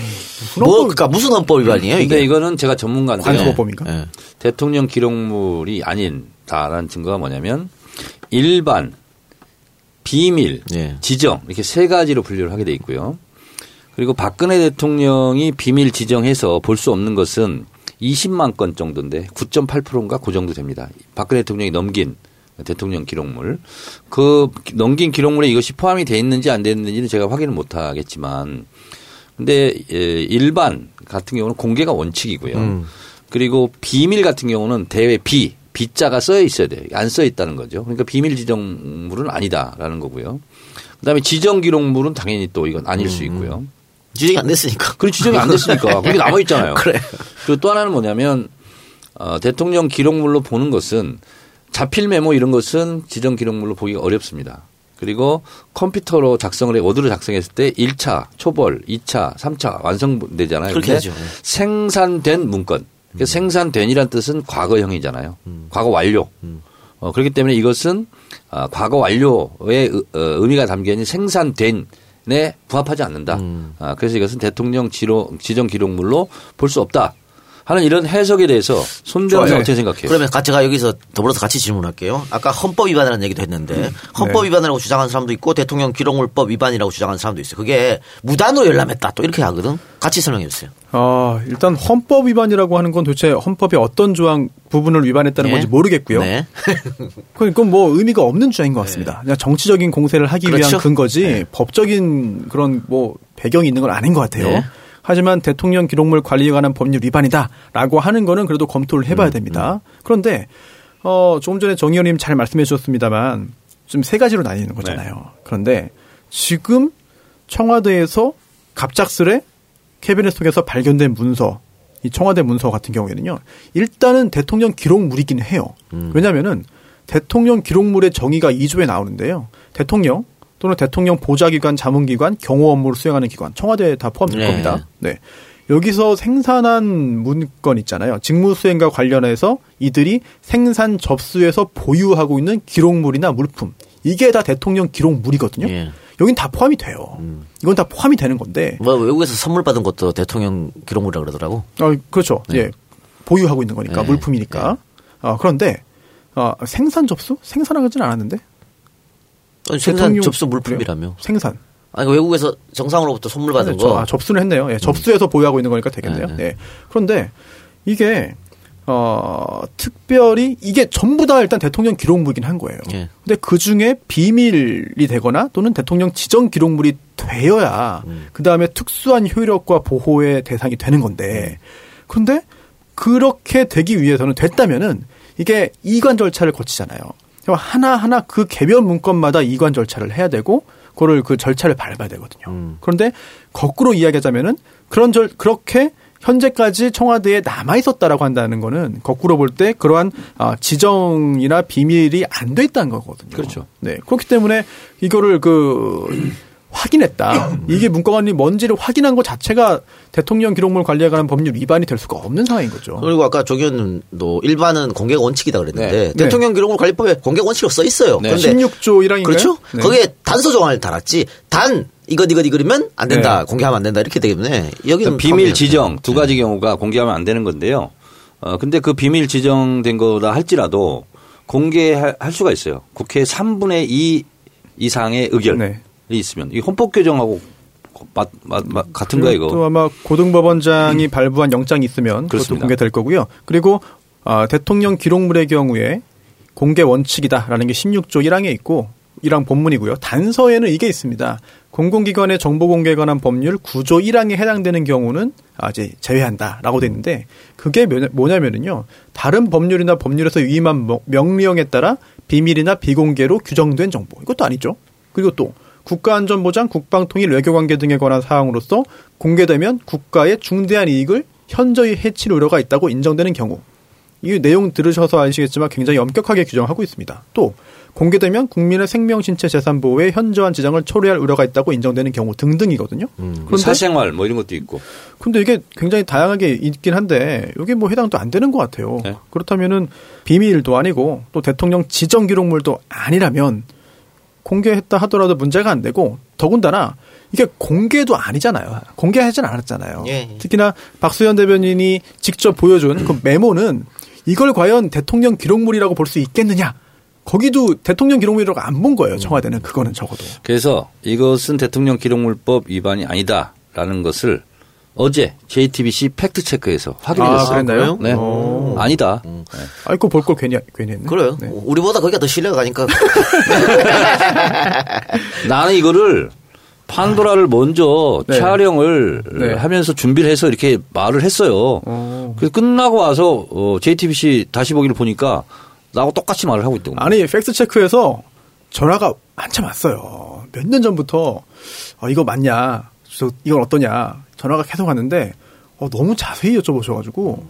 [SPEAKER 1] 뭐 그러니까 무슨 헌법 위반이에요
[SPEAKER 3] 근데
[SPEAKER 1] 이게?
[SPEAKER 3] 이거는 제가 전문가인데
[SPEAKER 2] 관습법인가?
[SPEAKER 1] 예.
[SPEAKER 3] 대통령 기록물이 아닌다라는 증거가 뭐냐면 일반, 비밀,
[SPEAKER 1] 예.
[SPEAKER 3] 지정 이렇게 세 가지로 분류를 하게 돼 있고요. 그리고 박근혜 대통령이 비밀 지정해서 볼 수 없는 것은 20만 건 정도인데 9.8%인가 그 정도 됩니다. 박근혜 대통령이 넘긴 대통령 기록물. 그 넘긴 기록물에 이것이 포함이 돼 있는지 안 돼 있는지는 제가 확인을 못 하겠지만 근데 예, 일반 같은 경우는 공개가 원칙이고요. 그리고 비밀 같은 경우는 대외 비 비자가 써 있어야 돼요. 안 써 있다는 거죠. 그러니까 비밀 지정물은 아니다라는 거고요. 그다음에 지정 기록물은 당연히 또 이건 아닐 수 있고요.
[SPEAKER 1] 지정이 안 됐으니까.
[SPEAKER 3] 그 지정이 안 됐으니까 그게 남아 있잖아요.
[SPEAKER 1] 그래.
[SPEAKER 3] 그리고 또 하나는 뭐냐면 어, 대통령 기록물로 보는 것은 자필 메모 이런 것은 지정 기록물로 보기가 어렵습니다. 그리고 컴퓨터로 작성을 해 워드로 작성했을 때 1차 초벌, 2차, 3차 완성되잖아요.
[SPEAKER 1] 그렇게 하죠. 네.
[SPEAKER 3] 생산된 문건. 그러니까 생산된이란 뜻은 과거형이잖아요. 과거 완료. 어, 그렇기 때문에 이것은 아, 과거 완료의 의- 어, 의미가 담겨 있는 생산된 에 부합하지 않는다. 아, 그래서 이것은 대통령 지로, 지정 기록물로 볼 수 없다. 하는 이런 해석에 대해서 손 변호사. 어떻게 생각해요?
[SPEAKER 1] 그러면 같이 제가 여기서 더불어서 같이 질문할게요. 아까 헌법 위반이라는 얘기도 했는데 헌법
[SPEAKER 2] 네.
[SPEAKER 1] 위반이라고 주장하는 사람도 있고 대통령 기록물법 위반이라고 주장하는 사람도 있어요. 그게 무단으로 열람했다 또 이렇게 하거든. 같이 설명해 주세요.
[SPEAKER 2] 어, 일단 헌법 위반이라고 하는 건 도대체 헌법의 어떤 조항 부분을 위반했다는
[SPEAKER 1] 예.
[SPEAKER 2] 건지 모르겠고요.
[SPEAKER 1] 네.
[SPEAKER 2] 그건 뭐 의미가 없는 주장인 것 같습니다. 그냥 정치적인 공세를 하기
[SPEAKER 1] 그렇죠.
[SPEAKER 2] 위한 근거지
[SPEAKER 1] 네.
[SPEAKER 2] 법적인 그런 뭐 배경이 있는 건 아닌 것 같아요.
[SPEAKER 1] 네.
[SPEAKER 2] 하지만 대통령 기록물 관리에 관한 법률 위반이다라고 하는 거는 그래도 검토를
[SPEAKER 1] 음,
[SPEAKER 2] 해봐야 됩니다. 그런데 어 조금 전에 정 의원님 잘 말씀해 주셨습니다만 좀 세 가지로 나뉘는 거잖아요.
[SPEAKER 1] 네.
[SPEAKER 2] 그런데 지금 청와대에서 갑작스레 캐비넷 속에서 발견된 문서, 이 청와대 문서 같은 경우에는요, 일단은 대통령 기록물이긴 해요. 왜냐면은 대통령 기록물의 정의가 2조에 나오는데요. 대통령 또는 대통령 보좌기관, 자문기관, 경호 업무를 수행하는 기관, 청와대에 다 포함될
[SPEAKER 1] 네.
[SPEAKER 2] 겁니다. 네. 여기서 생산한 문건 있잖아요. 직무 수행과 관련해서 이들이 생산 접수에서 보유하고 있는 기록물이나 물품. 이게 다 대통령 기록물이거든요.
[SPEAKER 1] 예.
[SPEAKER 2] 여긴 다 포함이 돼요. 이건 다 포함이 되는 건데.
[SPEAKER 1] 뭐 외국에서 선물 받은 것도 대통령 기록물이라 그러더라고.
[SPEAKER 2] 어, 그렇죠.
[SPEAKER 1] 네.
[SPEAKER 2] 예. 보유하고 있는 거니까
[SPEAKER 1] 네.
[SPEAKER 2] 물품이니까. 어, 그런데 어, 생산 접수? 생산하지는 않았는데.
[SPEAKER 1] 아니, 생산
[SPEAKER 2] 대통령-
[SPEAKER 1] 접수 물품이라며.
[SPEAKER 2] 그래요? 생산.
[SPEAKER 1] 아니 외국에서 정상으로부터 선물 받은
[SPEAKER 2] 그렇죠.
[SPEAKER 1] 거.
[SPEAKER 2] 아, 접수는 했네요. 예, 접수해서 보유하고 있는 거니까 되겠네요.
[SPEAKER 1] 네, 네.
[SPEAKER 2] 예. 그런데 이게 어, 특별히 이게 전부 다 일단 대통령 기록물이긴 한 거예요.
[SPEAKER 1] 예.
[SPEAKER 2] 근데 그 중에 비밀이 되거나 또는 대통령 지정 기록물이 되어야
[SPEAKER 1] 음.
[SPEAKER 2] 그 다음에 특수한 효력과 보호의 대상이 되는 건데 그런데 그렇게 되기 위해서는 됐다면은 이게 이관 절차를 거치잖아요. 하나 하나 그 개별 문건마다 이관 절차를 해야 되고 그거를 그 절차를 밟아야 되거든요.
[SPEAKER 1] 음.
[SPEAKER 2] 그런데 거꾸로 이야기하자면은 그런 절 그렇게 현재까지 청와대에 남아 있었다라고 한다는 거는 거꾸로 볼 때 그러한 아, 지정이나 비밀이 안 돼 있다는 거거든요.
[SPEAKER 3] 그렇죠.
[SPEAKER 2] 네. 그렇기 때문에 이거를 그 확인했다. 이게 문건이 뭔지를 확인한 것 자체가 대통령 기록물 관리에 관한 법률 위반이 될 수가 없는 상황인 거죠.
[SPEAKER 1] 그리고 아까 조 의원님도 일반은 공개가 원칙이다 그랬는데
[SPEAKER 2] 네.
[SPEAKER 1] 대통령 기록물 관리법에 공개 원칙으로 써 있어요.
[SPEAKER 3] 네.
[SPEAKER 1] 그런데
[SPEAKER 2] 16조 1항인가요?
[SPEAKER 1] 그렇죠?
[SPEAKER 2] 네.
[SPEAKER 1] 거기에 단서 조항을 달았지. 단 이것 이것 이거면 안 된다.
[SPEAKER 2] 네.
[SPEAKER 1] 공개하면 안 된다. 이렇게 되기 때문에 여기는
[SPEAKER 3] 그러니까 비밀 지정. 두 가지 경우가 공개하면 안 되는 건데요. 어, 근데 그 비밀 지정된 거다 할지라도 공개할 할 수가 있어요. 국회 3분의 2 이상의 의결이
[SPEAKER 2] 네.
[SPEAKER 3] 있으면 이 헌법 개정하고 맞, 맞, 맞, 같은 거야
[SPEAKER 2] 그리고 또
[SPEAKER 3] 이거.
[SPEAKER 2] 아마 고등법원장이 발부한 영장이 있으면 그것도. 공개될 거고요. 그리고 아, 대통령 기록물의 경우에 공개 원칙이다라는 게 16조 1항에 있고 1항 본문이고요. 단서에는 이게 있습니다. 공공기관의 정보 공개에 관한 법률 9조 1항에 해당되는 경우는 아직 제외한다라고 돼 있는데 그게 뭐- 뭐냐면은요. 다른 법률이나 법률에서 위임한 명- 명령에 따라 비밀이나 비공개로 규정된 정보. 이것도 아니죠. 그리고 또 국가안전보장, 국방통일, 외교관계 등에 관한 사항으로서 공개되면 국가의 중대한 이익을 현저히 해칠 우려가 있다고 인정되는 경우 이 내용 들으셔서 아시겠지만 굉장히 엄격하게 규정하고 있습니다. 또 공개되면 국민의 생명, 신체, 재산 보호에 현저한 지장을 초래할 우려가 있다고 인정되는 경우 등등이거든요. 그런데
[SPEAKER 3] 사생활 뭐 이런 것도 있고.
[SPEAKER 2] 근데 이게 굉장히 다양하게 있긴 한데 이게 뭐 해당도 안 되는 것 같아요.
[SPEAKER 3] 네.
[SPEAKER 2] 그렇다면은 비밀도 아니고 또 대통령 지정 기록물도 아니라면 공개했다 하더라도 문제가 안 되고 더군다나 이게 공개도 아니잖아요. 공개하진 않았잖아요.
[SPEAKER 1] 예, 예.
[SPEAKER 2] 특히나 박수현 대변인이 직접 보여준 그 메모는 이걸 과연 대통령 기록물이라고 볼 수 있겠느냐? 거기도 대통령 기록물이라고 안 본 거예요. 청와대는 그거는 적어도.
[SPEAKER 3] 그래서 이것은 대통령 기록물법 위반이 아니다라는 것을 어제 JTBC 팩트 체크에서 확인이
[SPEAKER 2] 아,
[SPEAKER 3] 됐어요.
[SPEAKER 2] 그랬나요?
[SPEAKER 3] 네.
[SPEAKER 2] 오.
[SPEAKER 3] 아니다.
[SPEAKER 2] 아이고 볼걸 괜히 괜히 했네.
[SPEAKER 1] 그래요.
[SPEAKER 2] 네.
[SPEAKER 1] 우리보다 거기가 더 신뢰가 가니까.
[SPEAKER 3] 나는 이거를 판도라를 먼저
[SPEAKER 2] 네.
[SPEAKER 3] 촬영을
[SPEAKER 2] 네.
[SPEAKER 3] 하면서 준비를 해서 이렇게 말을 했어요.
[SPEAKER 2] 어.
[SPEAKER 3] 그래서 끝나고 와서 어, JTBC 다시 보기를 보니까 나하고 똑같이 말을 하고 있더군요.
[SPEAKER 2] 아니 팩스 체크에서 전화가 한참 왔어요. 몇 년 전부터 어, 이거 맞냐, 저 이건 어떠냐 전화가 계속 왔는데 어, 너무 자세히 여쭤보셔가지고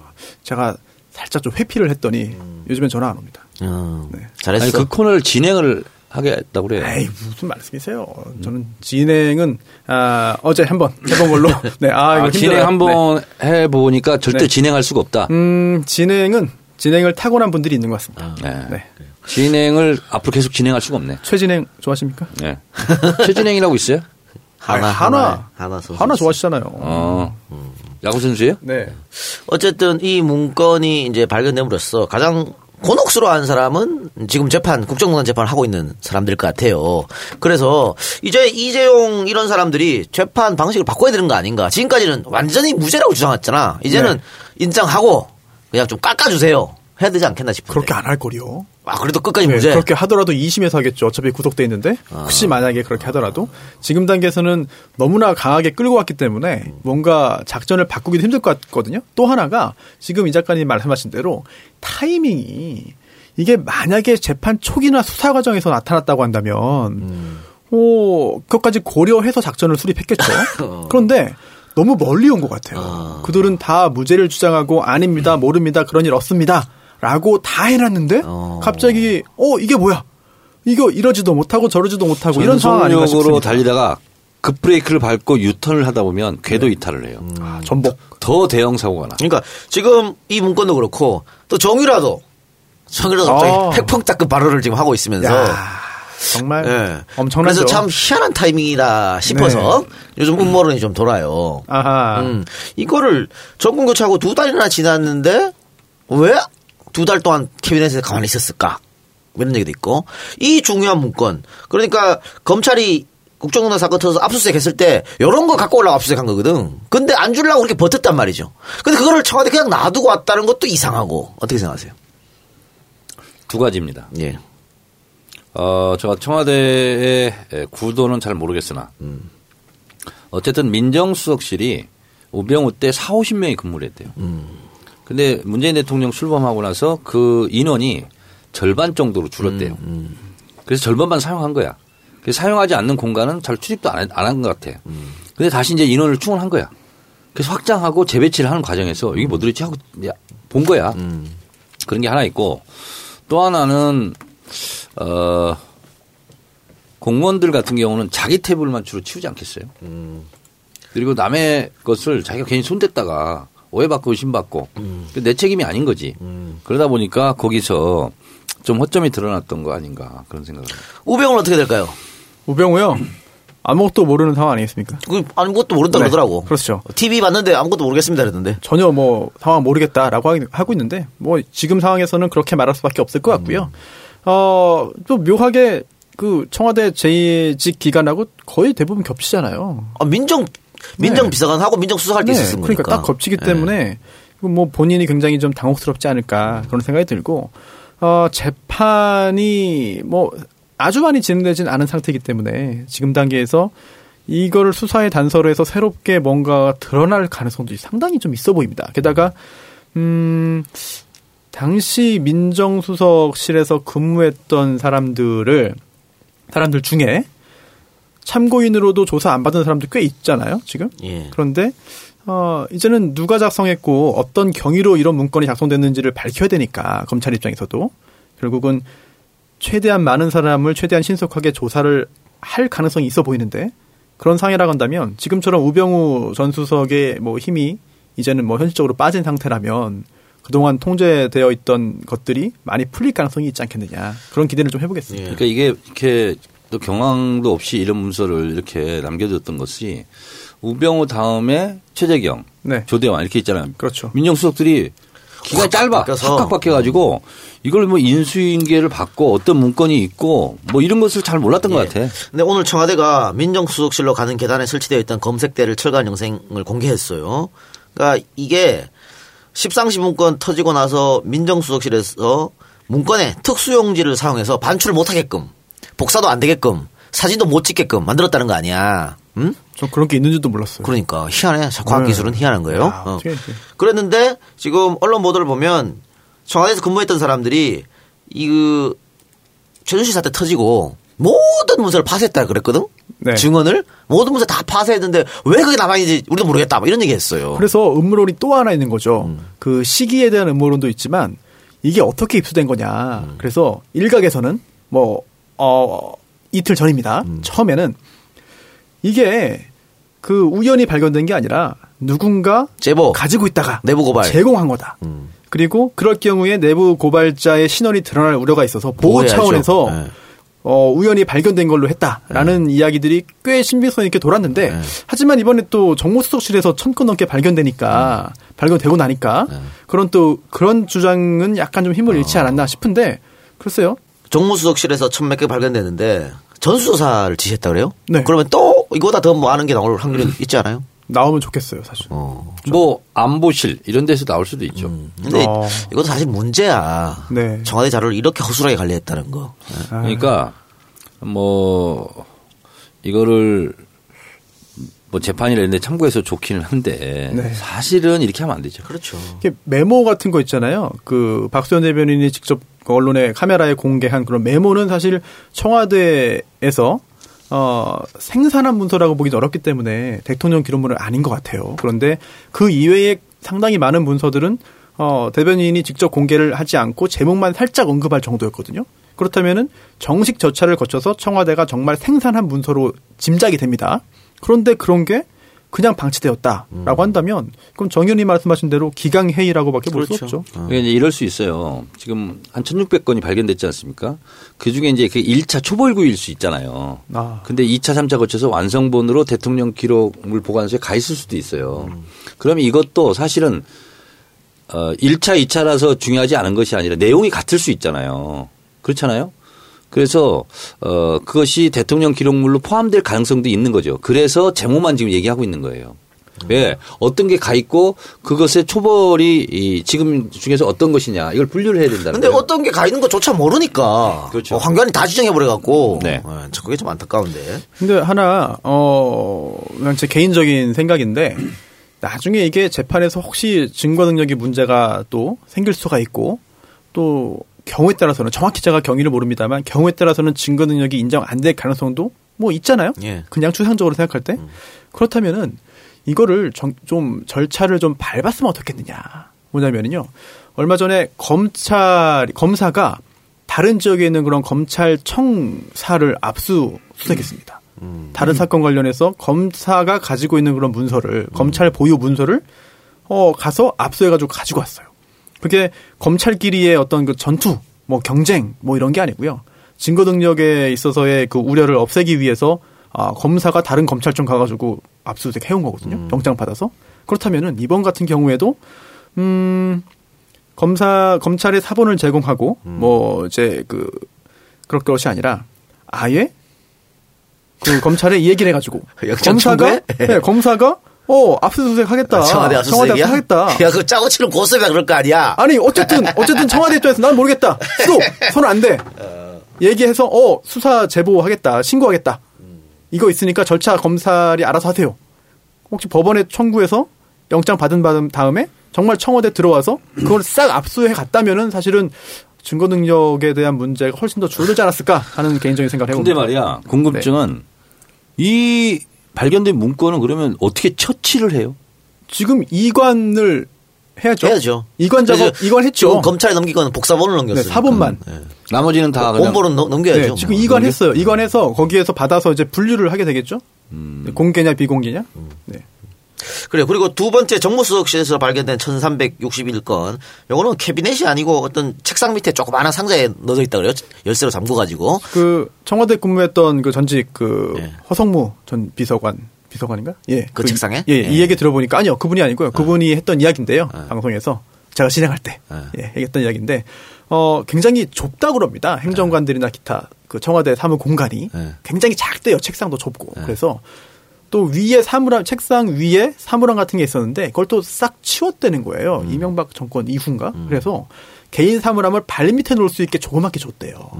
[SPEAKER 2] 제가 살짝 좀 회피를 했더니 요즘엔 전화 안 옵니다.
[SPEAKER 1] 어,
[SPEAKER 2] 네.
[SPEAKER 1] 잘했어.
[SPEAKER 3] 아니 그 코너를 진행을 하겠다고 그래요.
[SPEAKER 2] 에이 무슨 말씀이세요? 저는 진행은 아, 어제 한 번 해본 걸로. 네, 아, 이거
[SPEAKER 3] 아, 진행. 한번 해보니까 절대
[SPEAKER 2] 네.
[SPEAKER 3] 진행할 수가 없다.
[SPEAKER 2] 네. 음, 진행은 진행을 타고난 분들이 있는 것 같습니다.
[SPEAKER 3] 네.
[SPEAKER 2] 네.
[SPEAKER 3] 진행을 앞으로 계속 진행할 수가 없네.
[SPEAKER 2] 최진행 좋아하십니까?
[SPEAKER 3] 네. 최진행이라고 있어요?
[SPEAKER 1] 하나,
[SPEAKER 2] 아니, 하나,
[SPEAKER 1] 하나, 하나 선수.
[SPEAKER 2] 하나 좋아하시잖아요.
[SPEAKER 3] 어. 야구 선수예요?
[SPEAKER 2] 네.
[SPEAKER 1] 어쨌든 이 문건이 이제 발견됨으로써 가장 곤혹스러워한 사람은 지금 재판 국정농단 재판을 하고 있는 사람들 것 같아요. 그래서 이제 이재용 이런 사람들이 재판 방식을 바꿔야 되는 거 아닌가? 지금까지는 완전히 무죄라고 주장했잖아. 이제는
[SPEAKER 2] 네.
[SPEAKER 1] 인정하고 그냥 좀 깎아주세요. 해야 되지 않겠나 싶은데.
[SPEAKER 2] 그렇게 안 할 거리요.
[SPEAKER 1] 아 그래도 끝까지
[SPEAKER 2] 네,
[SPEAKER 1] 무죄.
[SPEAKER 2] 그렇게 하더라도 2심에서 하겠죠. 어차피 구속돼 있는데 혹시 만약에 그렇게 하더라도 지금 단계에서는 너무나 강하게 끌고 왔기 때문에 뭔가 작전을 바꾸기도 힘들 것 같거든요. 또 하나가 지금 이 작가님 말씀하신 대로 타이밍이 이게 만약에 재판 초기나 수사 과정에서 나타났다고 한다면 오 그것까지 고려해서 작전을 수립했겠죠. 그런데 너무 멀리 온 것 같아요. 그들은 다 무죄를 주장하고 아닙니다, 모릅니다, 그런 일 없습니다. 라고 다 해놨는데
[SPEAKER 1] 어.
[SPEAKER 2] 갑자기 어 이게 뭐야? 이거 이러지도 못하고 저러지도 못하고 이런 상황 아닌가 싶습니다.
[SPEAKER 3] 달리다가 급브레이크를 밟고 유턴을 하다 보면 궤도 이탈을 해요.
[SPEAKER 2] 아, 전복.
[SPEAKER 3] 더 대형 사고가 나.
[SPEAKER 1] 그러니까 지금 이 문건도 그렇고 또 정유라도 정유라도 갑자기
[SPEAKER 2] 아.
[SPEAKER 1] 팩펑따끔 발언을 지금 하고 있으면서
[SPEAKER 2] 야 정말
[SPEAKER 1] 예.
[SPEAKER 2] 엄청나죠.
[SPEAKER 1] 그래서 참 희한한 타이밍이다 싶어서 요즘 음모론이 좀 돌아요.
[SPEAKER 2] 아하.
[SPEAKER 1] 음, 이거를 정권 교체하고 두 달이나 지났는데 왜 두 달 동안 캐비넷에 가만히 있었을까? 이런 얘기도 있고 이 중요한 문건 그러니까 검찰이 국정농단 사건 터서 압수수색 했을 때 이런 거 갖고 올라가 압수수색 한 거거든. 근데 안 주려고 그렇게 버텼단 말이죠. 근데 그거를 청와대 그냥 놔두고 왔다는 것도 이상하고 어떻게 생각하세요?
[SPEAKER 3] 두 가지입니다.
[SPEAKER 1] 예.
[SPEAKER 3] 어, 제가 청와대의 구도는 잘 모르겠으나, 어쨌든 민정수석실이 우병우 때 4, 50명이 근무를 했대요. 근데 문재인 대통령 출범하고 나서 그 인원이 절반 정도로 줄었대요. 그래서 절반만 사용한 거야. 그래서 사용하지 않는 공간은 잘 출입도 안 한 것 같아. 근데 다시 이제 인원을 충원한 거야. 그래서 확장하고 재배치를 하는 과정에서 이게 뭐 들었지 하고 본 거야. 그런 게 하나 있고 또 하나는 어 공무원들 같은 경우는 자기 테이블만 주로 치우지 않겠어요. 그리고 남의 것을 자기가 괜히 손댔다가 오해받고 의심받고 내 책임이 아닌 거지. 그러다 보니까 거기서 좀 허점이 드러났던 거 아닌가 그런 생각을 합니다.
[SPEAKER 1] 우병우는 어떻게 될까요?
[SPEAKER 2] 우병우요. 아무것도 모르는 상황 아니겠습니까?
[SPEAKER 1] 그 아무것도 모른다
[SPEAKER 2] 네,
[SPEAKER 1] 그러더라고.
[SPEAKER 2] 그렇죠.
[SPEAKER 1] TV 봤는데 아무것도 모르겠습니다 그러던데.
[SPEAKER 2] 전혀 뭐 상황 모르겠다라고 하고 있는데 뭐 지금 상황에서는 그렇게 말할 수밖에 없을 것 같고요. 어, 또 묘하게 그 청와대 재직 기간하고 거의 대부분 겹치잖아요.
[SPEAKER 1] 아, 민정 민정
[SPEAKER 2] 네.
[SPEAKER 1] 비서관 하고 민정 수석할 때 있었은
[SPEAKER 2] 그러니까
[SPEAKER 1] 거니까.
[SPEAKER 2] 딱 겹치기
[SPEAKER 1] 네.
[SPEAKER 2] 때문에 뭐 본인이 굉장히 좀 당혹스럽지 않을까 그런 생각이 들고 어 재판이 뭐 아주 많이 진행되진 않은 상태이기 때문에 지금 단계에서 이거를 수사의 단서로 해서 새롭게 뭔가 드러날 가능성도 상당히 좀 있어 보입니다. 게다가 음 당시 민정수석실에서 근무했던 사람들을 사람들 중에 참고인으로도 조사 안 받은 사람들 꽤 있잖아요, 지금.
[SPEAKER 1] 예.
[SPEAKER 2] 그런데 어, 이제는 누가 작성했고 어떤 경위로 이런 문건이 작성됐는지를 밝혀야 되니까 검찰 입장에서도 결국은 최대한 많은 사람을 최대한 신속하게 조사를 할 가능성이 있어 보이는데 그런 상황이라고 한다면 지금처럼 우병우 전 수석의 뭐 힘이 이제는 뭐 현실적으로 빠진 상태라면 그동안 통제되어 있던 것들이 많이 풀릴 가능성이 있지 않겠느냐 그런 기대를 좀 해보겠습니다.
[SPEAKER 3] 그러니까 이게 이렇게 또 경황도 없이 이런 문서를 이렇게 남겨뒀던 것이 우병우 다음에 최재경,
[SPEAKER 2] 네.
[SPEAKER 3] 조대환 이렇게 있잖아요.
[SPEAKER 2] 그렇죠.
[SPEAKER 3] 민정수석들이 기간이
[SPEAKER 1] 확
[SPEAKER 3] 짧아. 확확 바뀌어가지고 이걸 뭐 인수인계를 받고 어떤 문건이 있고 뭐 이런 것을 잘 몰랐던 것 같아.
[SPEAKER 1] 근데 오늘 청와대가 민정수석실로 가는 계단에 설치되어 있던 검색대를 철거한 영상을 공개했어요. 그러니까 이게 십상시 문건 터지고 나서 민정수석실에서 문건에 특수용지를 사용해서 반출을 못하게끔 복사도 안 되게끔 사진도 못 찍게끔 만들었다는 거 아니야. 응?
[SPEAKER 2] 전 그런 게 있는지도 몰랐어요.
[SPEAKER 1] 그러니까 희한해. 과학 기술은 희한한 거예요.
[SPEAKER 2] 야,
[SPEAKER 1] 어. 그랬는데 지금 언론 보도를 보면 청와대에서 근무했던 사람들이 이그 최순실 사태 터지고 모든 문서를 파쇄했다 그랬거든.
[SPEAKER 2] 네.
[SPEAKER 1] 증언을 모든 문서 다 파쇄했는데 왜 그게 남아있는지 우리도 모르겠다. 뭐 이런 얘기했어요.
[SPEAKER 2] 그래서 음모론이 또 하나 있는 거죠.
[SPEAKER 1] 음.
[SPEAKER 2] 그 시기에 대한 음모론도 있지만 이게 어떻게 입수된 거냐.
[SPEAKER 1] 음.
[SPEAKER 2] 그래서 일각에서는 뭐, 어, 이틀 전입니다.
[SPEAKER 1] 음.
[SPEAKER 2] 처음에는 이게 그 우연히 발견된 게 아니라 누군가
[SPEAKER 1] 제보
[SPEAKER 2] 가지고 있다가
[SPEAKER 1] 내부 고발.
[SPEAKER 2] 제공한 거다.
[SPEAKER 1] 음.
[SPEAKER 2] 그리고 그럴 경우에 내부 고발자의 신원이 드러날 우려가 있어서 보호
[SPEAKER 1] 보호해야죠.
[SPEAKER 2] 차원에서
[SPEAKER 1] 네.
[SPEAKER 2] 어, 우연히 발견된 걸로 했다라는 이야기들이 꽤 신빙성 있게 돌았는데
[SPEAKER 1] 네.
[SPEAKER 2] 하지만 이번에 또 정보수석실에서 천 건 넘게 발견되니까 발견되고 나니까 그런 또 그런 주장은 약간 좀 힘을 잃지 않았나 싶은데 글쎄요.
[SPEAKER 1] 정무수석실에서 천몇 개 발견됐는데 전수조사를 지시했다 그래요?
[SPEAKER 2] 네.
[SPEAKER 1] 그러면 또 이거보다 더뭐 아는 게 나올 확률이 있지 않아요?
[SPEAKER 2] 나오면 좋겠어요, 사실.
[SPEAKER 1] 어.
[SPEAKER 3] 뭐 안보실 이런 데서 나올 수도 있죠.
[SPEAKER 1] 근데
[SPEAKER 2] 어.
[SPEAKER 1] 이것도 사실 문제야.
[SPEAKER 2] 네.
[SPEAKER 1] 청와대 자료를 이렇게 허술하게 관리했다는 거.
[SPEAKER 2] 아,
[SPEAKER 3] 그러니까 뭐 이거를 뭐 재판이라는데 참고해서 좋기는 한데
[SPEAKER 2] 네.
[SPEAKER 3] 사실은 이렇게 하면 안 되죠.
[SPEAKER 1] 그렇죠.
[SPEAKER 2] 메모 같은 거 있잖아요. 그 박수현 대변인이 직접 그 언론에 카메라에 공개한 그런 메모는 사실 청와대에서 어, 생산한 문서라고 보기는 어렵기 때문에 대통령 기록물은 아닌 것 같아요. 그런데 그 이외에 상당히 많은 문서들은 어, 대변인이 직접 공개를 하지 않고 제목만 살짝 언급할 정도였거든요. 그렇다면은 정식 절차를 거쳐서 청와대가 정말 생산한 문서로 짐작이 됩니다. 그런데 그런 게 그냥 방치되었다라고 한다면 그럼 정 의원님 말씀하신 대로 기강 회의라고밖에 볼수
[SPEAKER 1] 그렇죠.
[SPEAKER 2] 없죠.
[SPEAKER 3] 그러니까 이제 이럴 수 있어요. 지금 한 1600건이 발견됐지 않습니까? 그 중에 이제 그 1차 초벌구일 수 있잖아요.
[SPEAKER 2] 아.
[SPEAKER 3] 근데 2차, 3차 거쳐서 완성본으로 대통령 기록물 보관소에 가 있을 수도 있어요. 그러면 이것도 사실은 어 1차, 2차라서 중요하지 않은 것이 아니라 내용이 같을 수 있잖아요. 그렇잖아요. 그래서 어 그것이 대통령 기록물로 포함될 가능성도 있는 거죠. 그래서 제목만 지금 얘기하고 있는 거예요. 왜 어떤 게 가 있고 그것의 초벌이 이 지금 중에서 어떤 것이냐 이걸 분류를 해야 된다는
[SPEAKER 1] 근데
[SPEAKER 3] 거예요.
[SPEAKER 1] 어떤 게 가 있는 것조차 모르니까.
[SPEAKER 3] 그렇죠.
[SPEAKER 1] 어, 황교안이 다 지정해버려 갖고.
[SPEAKER 3] 네.
[SPEAKER 1] 어, 참 그게 좀 안타까운데.
[SPEAKER 2] 근데 하나 어 그냥 제 개인적인 생각인데 나중에 이게 재판에서 혹시 증거 능력이 문제가 또 생길 수가 있고 또 경우에 따라서는 정확히 제가 경위를 모릅니다만 경우에 따라서는 증거 능력이 인정 안 될 가능성도 뭐 있잖아요.
[SPEAKER 1] 예.
[SPEAKER 2] 그냥 추상적으로 생각할 때 그렇다면은 이거를 정- 좀 절차를 좀 밟았으면 어떻겠느냐. 뭐냐면은요. 얼마 전에 검찰 검사가 다른 지역에 있는 그런 검찰청사를 압수 수색했습니다. 다른 사건 관련해서 검사가 가지고 있는 그런 문서를 검찰 보유 문서를 어 가서 압수해가지고 가지고 왔어요. 그게 검찰끼리의 어떤 그 전투, 뭐 경쟁, 뭐 이런 게 아니고요. 증거 능력에 있어서의 그 우려를 없애기 위해서 아, 검사가 다른 검찰청 가가지고 압수수색 해온 거거든요. 영장 받아서. 그렇다면은 이번 같은 경우에도 음 검사 검찰의 사본을 제공하고 뭐 이제 그 그럴 것이 아니라 아예 그 검찰에 이 얘기를 해가지고 검사가? 네, 검사가 어 압수수색 하겠다.
[SPEAKER 1] 아, 청와대 압수수색이야?
[SPEAKER 2] 하겠다.
[SPEAKER 1] 야, 그 짜고 치는 고수가 그럴 거 아니야.
[SPEAKER 2] 아니 어쨌든 어쨌든 청와대 입장에서 난 모르겠다. 수도 손안 돼. 얘기해서 어 수사 제보하겠다. 신고하겠다. 이거 있으니까 절차 검찰이 알아서 하세요. 혹시 법원에 청구해서 영장 받은 받은 다음에 정말 청와대 들어와서 그걸 싹 압수해 갔다면은 사실은 증거 능력에 대한 문제가 훨씬 더 줄어들지 않았을까 하는 개인적인 생각을
[SPEAKER 3] 근데
[SPEAKER 2] 해봅니다.
[SPEAKER 3] 말이야 궁금증은 이 발견된 문건은 그러면 어떻게 처치를 해요?
[SPEAKER 2] 지금 이관을 해야죠.
[SPEAKER 1] 해야죠.
[SPEAKER 2] 이관 작업
[SPEAKER 1] 그래서
[SPEAKER 2] 이관 했죠.
[SPEAKER 1] 검찰에 넘긴 건 복사본을 넘겼어요.
[SPEAKER 2] 네, 사본만.
[SPEAKER 3] 나머지는 다 그냥
[SPEAKER 1] 원본은 넘- 넘겨야죠.
[SPEAKER 2] 네, 지금
[SPEAKER 1] 뭐.
[SPEAKER 2] 이관했어요. 이관해서 거기에서 받아서 이제 분류를 하게 되겠죠. 네, 공개냐 비공개냐. 네.
[SPEAKER 1] 그래요. 그리고 두 번째 정무수석실에서 발견된 1361건. 요거는 캐비넷이 아니고 어떤 책상 밑에 조그마한 상자에 넣어져 있다 그래요. 열쇠로 잠궈가지고.
[SPEAKER 2] 그 청와대 근무했던 그 전직 그
[SPEAKER 1] 예.
[SPEAKER 2] 허성무 전 비서관 비서관인가? 예.
[SPEAKER 1] 그 책상에?
[SPEAKER 2] 예,
[SPEAKER 1] 예.
[SPEAKER 2] 이 얘기 들어보니까 아니요. 그분이 아니고요. 그분이 했던 이야기인데요. 방송에서 제가 진행할 때
[SPEAKER 1] 예.
[SPEAKER 2] 예, 얘기했던 이야기인데 어 굉장히 좁다 그럽니다. 행정관들이나 기타 그 청와대 사무 공간이
[SPEAKER 1] 예.
[SPEAKER 2] 굉장히 작대요. 책상도 좁고. 그래서 또 위에 사물함 책상 위에 사물함 같은 게 있었는데 그걸 또 싹 치웠다는 거예요. 이명박 정권 이후인가? 그래서 개인 사물함을 발 밑에 놓을 수 있게 조그맣게 줬대요.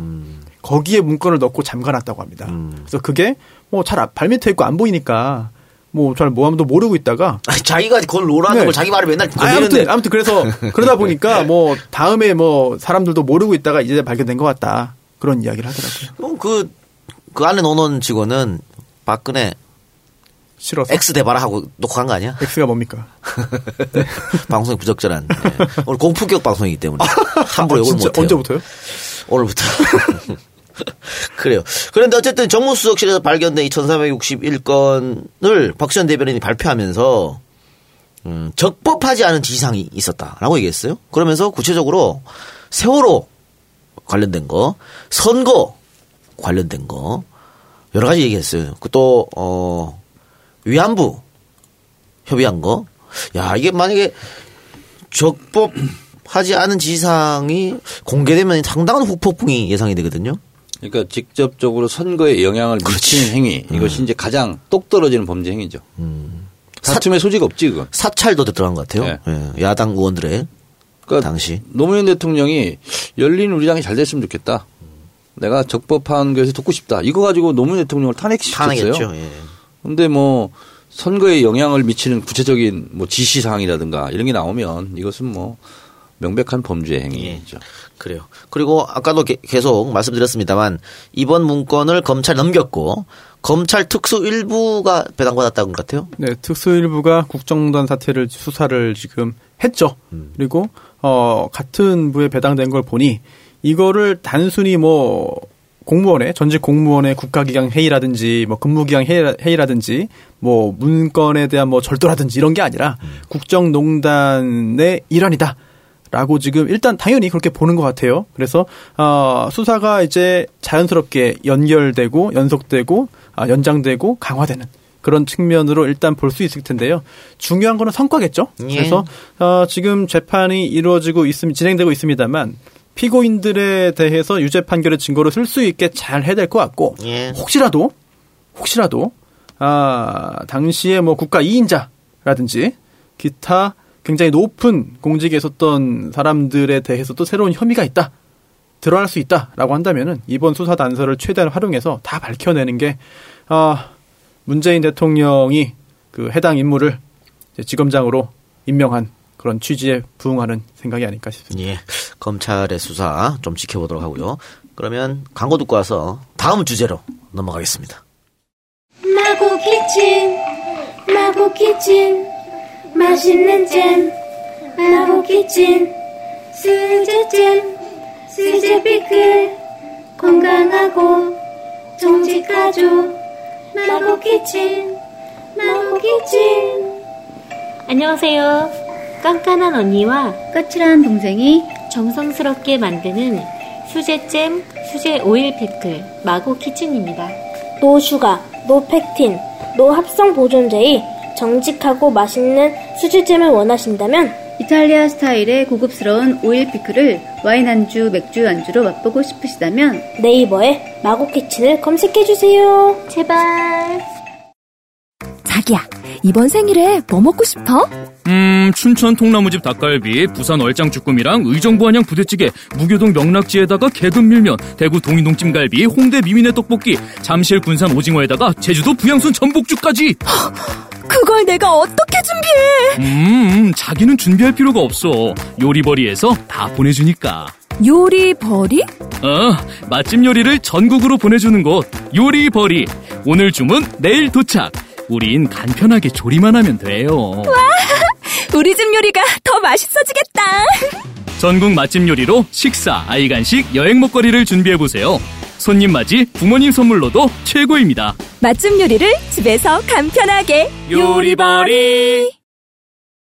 [SPEAKER 2] 거기에 문건을 넣고 잠가놨다고 합니다. 그래서 그게 뭐 잘 발 밑에 있고 안 보이니까 뭐잘 뭐아무도 모르고 있다가
[SPEAKER 1] 아니, 자기가 그걸 노라는
[SPEAKER 2] 네.
[SPEAKER 1] 걸 자기 말을 맨날
[SPEAKER 2] 아, 아무튼. 아무튼 그래서 그러다 보니까 뭐 다음에 뭐 사람들도 모르고 있다가 이제 발견된 것 같다 그런 이야기를 하더라고요.
[SPEAKER 1] 어, 그, 그 안에 넣어놓은 직원은 박근혜
[SPEAKER 2] 싫어서
[SPEAKER 1] X 대바라 하고 놓고 간 거 아니야?
[SPEAKER 2] X가 뭡니까?
[SPEAKER 1] 방송이 부적절한. 예. 오늘 공품격 방송이기 때문에. 함부로 욕을
[SPEAKER 2] 아,
[SPEAKER 1] 못해요.
[SPEAKER 2] 언제부터요?
[SPEAKER 1] 오늘부터. 그래요. 그런데 어쨌든 정무수석실에서 발견된 이 1361건을 박수현 대변인이 발표하면서 음, 적법하지 않은 지시사항이 있었다라고 얘기했어요. 그러면서 구체적으로 세월호 관련된 거, 선거 관련된 거 여러 가지 얘기했어요. 또 어, 위안부 협의한 거. 야 이게 만약에 적법 하지 않은 지시사항이 공개되면 상당한 후폭풍이 예상이 되거든요.
[SPEAKER 3] 그러니까 직접적으로 선거에 영향을 미치는 행위 이것이 이제 가장 똑 떨어지는 범죄 행위죠. 다툼의 소지가 없지 그건.
[SPEAKER 1] 사찰도 들어간 것 같아요. 예, 야당 의원들의
[SPEAKER 3] 그러니까
[SPEAKER 1] 당시.
[SPEAKER 3] 노무현 대통령이 열린 우리 당이 잘 됐으면 좋겠다. 내가 적법한 것에 돕고 싶다. 이거 가지고 노무현 대통령을 탄핵시켰어요.
[SPEAKER 1] 탄핵했죠. 예.
[SPEAKER 3] 근데 뭐 선거에 영향을 미치는 구체적인 뭐 지시 사항이라든가 이런 게 나오면 이것은 뭐 명백한 범죄 행위죠.
[SPEAKER 1] 그래요. 그리고 아까도 게- 계속 말씀드렸습니다만 이번 문건을 검찰 넘겼고 검찰 특수 일부가 배당받았다는 것 같아요.
[SPEAKER 2] 네, 특수 일부가 국정농단 사태를 수사를 지금 했죠. 그리고 어 같은 부에 배당된 걸 보니 이거를 단순히 뭐 공무원의 전직 공무원의 국가기강 회의라든지 뭐 근무기강 회의라- 회의라든지 뭐 문건에 대한 뭐 절도라든지 이런 게 아니라 국정농단의 일환이다. 라고 지금 일단 당연히 그렇게 보는 것 같아요. 그래서 어, 수사가 이제 자연스럽게 연결되고 연속되고 아, 연장되고 강화되는 그런 측면으로 일단 볼 수 있을 텐데요. 중요한 거는 성과겠죠.
[SPEAKER 1] 예.
[SPEAKER 2] 그래서 어, 지금 재판이 이루어지고 있음 진행되고 있습니다만 피고인들에 대해서 유죄 판결의 증거로 쓸 수 있게 잘 해야 될 것 같고
[SPEAKER 1] 예.
[SPEAKER 2] 혹시라도 혹시라도 아 당시에 뭐 국가 2인자라든지 기타 굉장히 높은 공직에 있었던 사람들에 대해서도 새로운 혐의가 있다. 드러날 수 있다라고 한다면은 이번 수사 단서를 최대한 활용해서 다 밝혀내는 게 아, 문재인 대통령이 그 해당 인물을 지검장으로 임명한 그런 취지에 부응하는 생각이 아닐까 싶습니다.
[SPEAKER 1] 예. 검찰의 수사 좀 지켜보도록 하고요. 그러면 광고 듣고 와서 다음 주제로 넘어가겠습니다.
[SPEAKER 6] 마고 키친 마고 키친 맛있는 잼 마고 키친 수제잼 수제 피클 건강하고 정직하죠 마고 키친 마고 키친
[SPEAKER 7] 안녕하세요. 깐깐한 언니와
[SPEAKER 6] 까칠한 동생이
[SPEAKER 7] 정성스럽게 만드는 수제잼, 수제 오일 피클, 마고 키친입니다.
[SPEAKER 8] no sugar, no pectin, no 합성 보존제의 정직하고 맛있는 수제잼을 원하신다면
[SPEAKER 9] 이탈리아 스타일의 고급스러운 오일 피클을 와인 안주, 맥주 안주로 맛보고 싶으시다면
[SPEAKER 8] 네이버에 마고 키친을 검색해주세요.
[SPEAKER 7] 제발.
[SPEAKER 10] 자기야, 이번 생일에 뭐 먹고 싶어?
[SPEAKER 11] 음, 춘천 통나무집 닭갈비, 부산 얼짱쭈꾸미랑 의정부 안양 부대찌개, 무교동 명락지에다가 개근 밀면, 대구 동이동 찜갈비, 홍대 미미네 떡볶이, 잠실 군산 오징어에다가 제주도 부양순 전복죽까지.
[SPEAKER 10] 그걸 내가 어떻게 준비해?
[SPEAKER 11] 음, 자기는 준비할 필요가 없어. 요리버리에서 다 보내주니까.
[SPEAKER 10] 요리버리?
[SPEAKER 11] 어, 맛집 요리를 전국으로 보내주는 곳 요리버리. 오늘 주문 내일 도착. 우린 간편하게 조리만 하면 돼요.
[SPEAKER 10] 우리 집 요리가 더 맛있어지겠다.
[SPEAKER 11] 전국 맛집 요리로 식사, 아이 간식, 여행 먹거리를 준비해 보세요. 손님 맞이, 부모님 선물로도 최고입니다.
[SPEAKER 10] 맛집 요리를 집에서 간편하게.
[SPEAKER 11] 요리바리.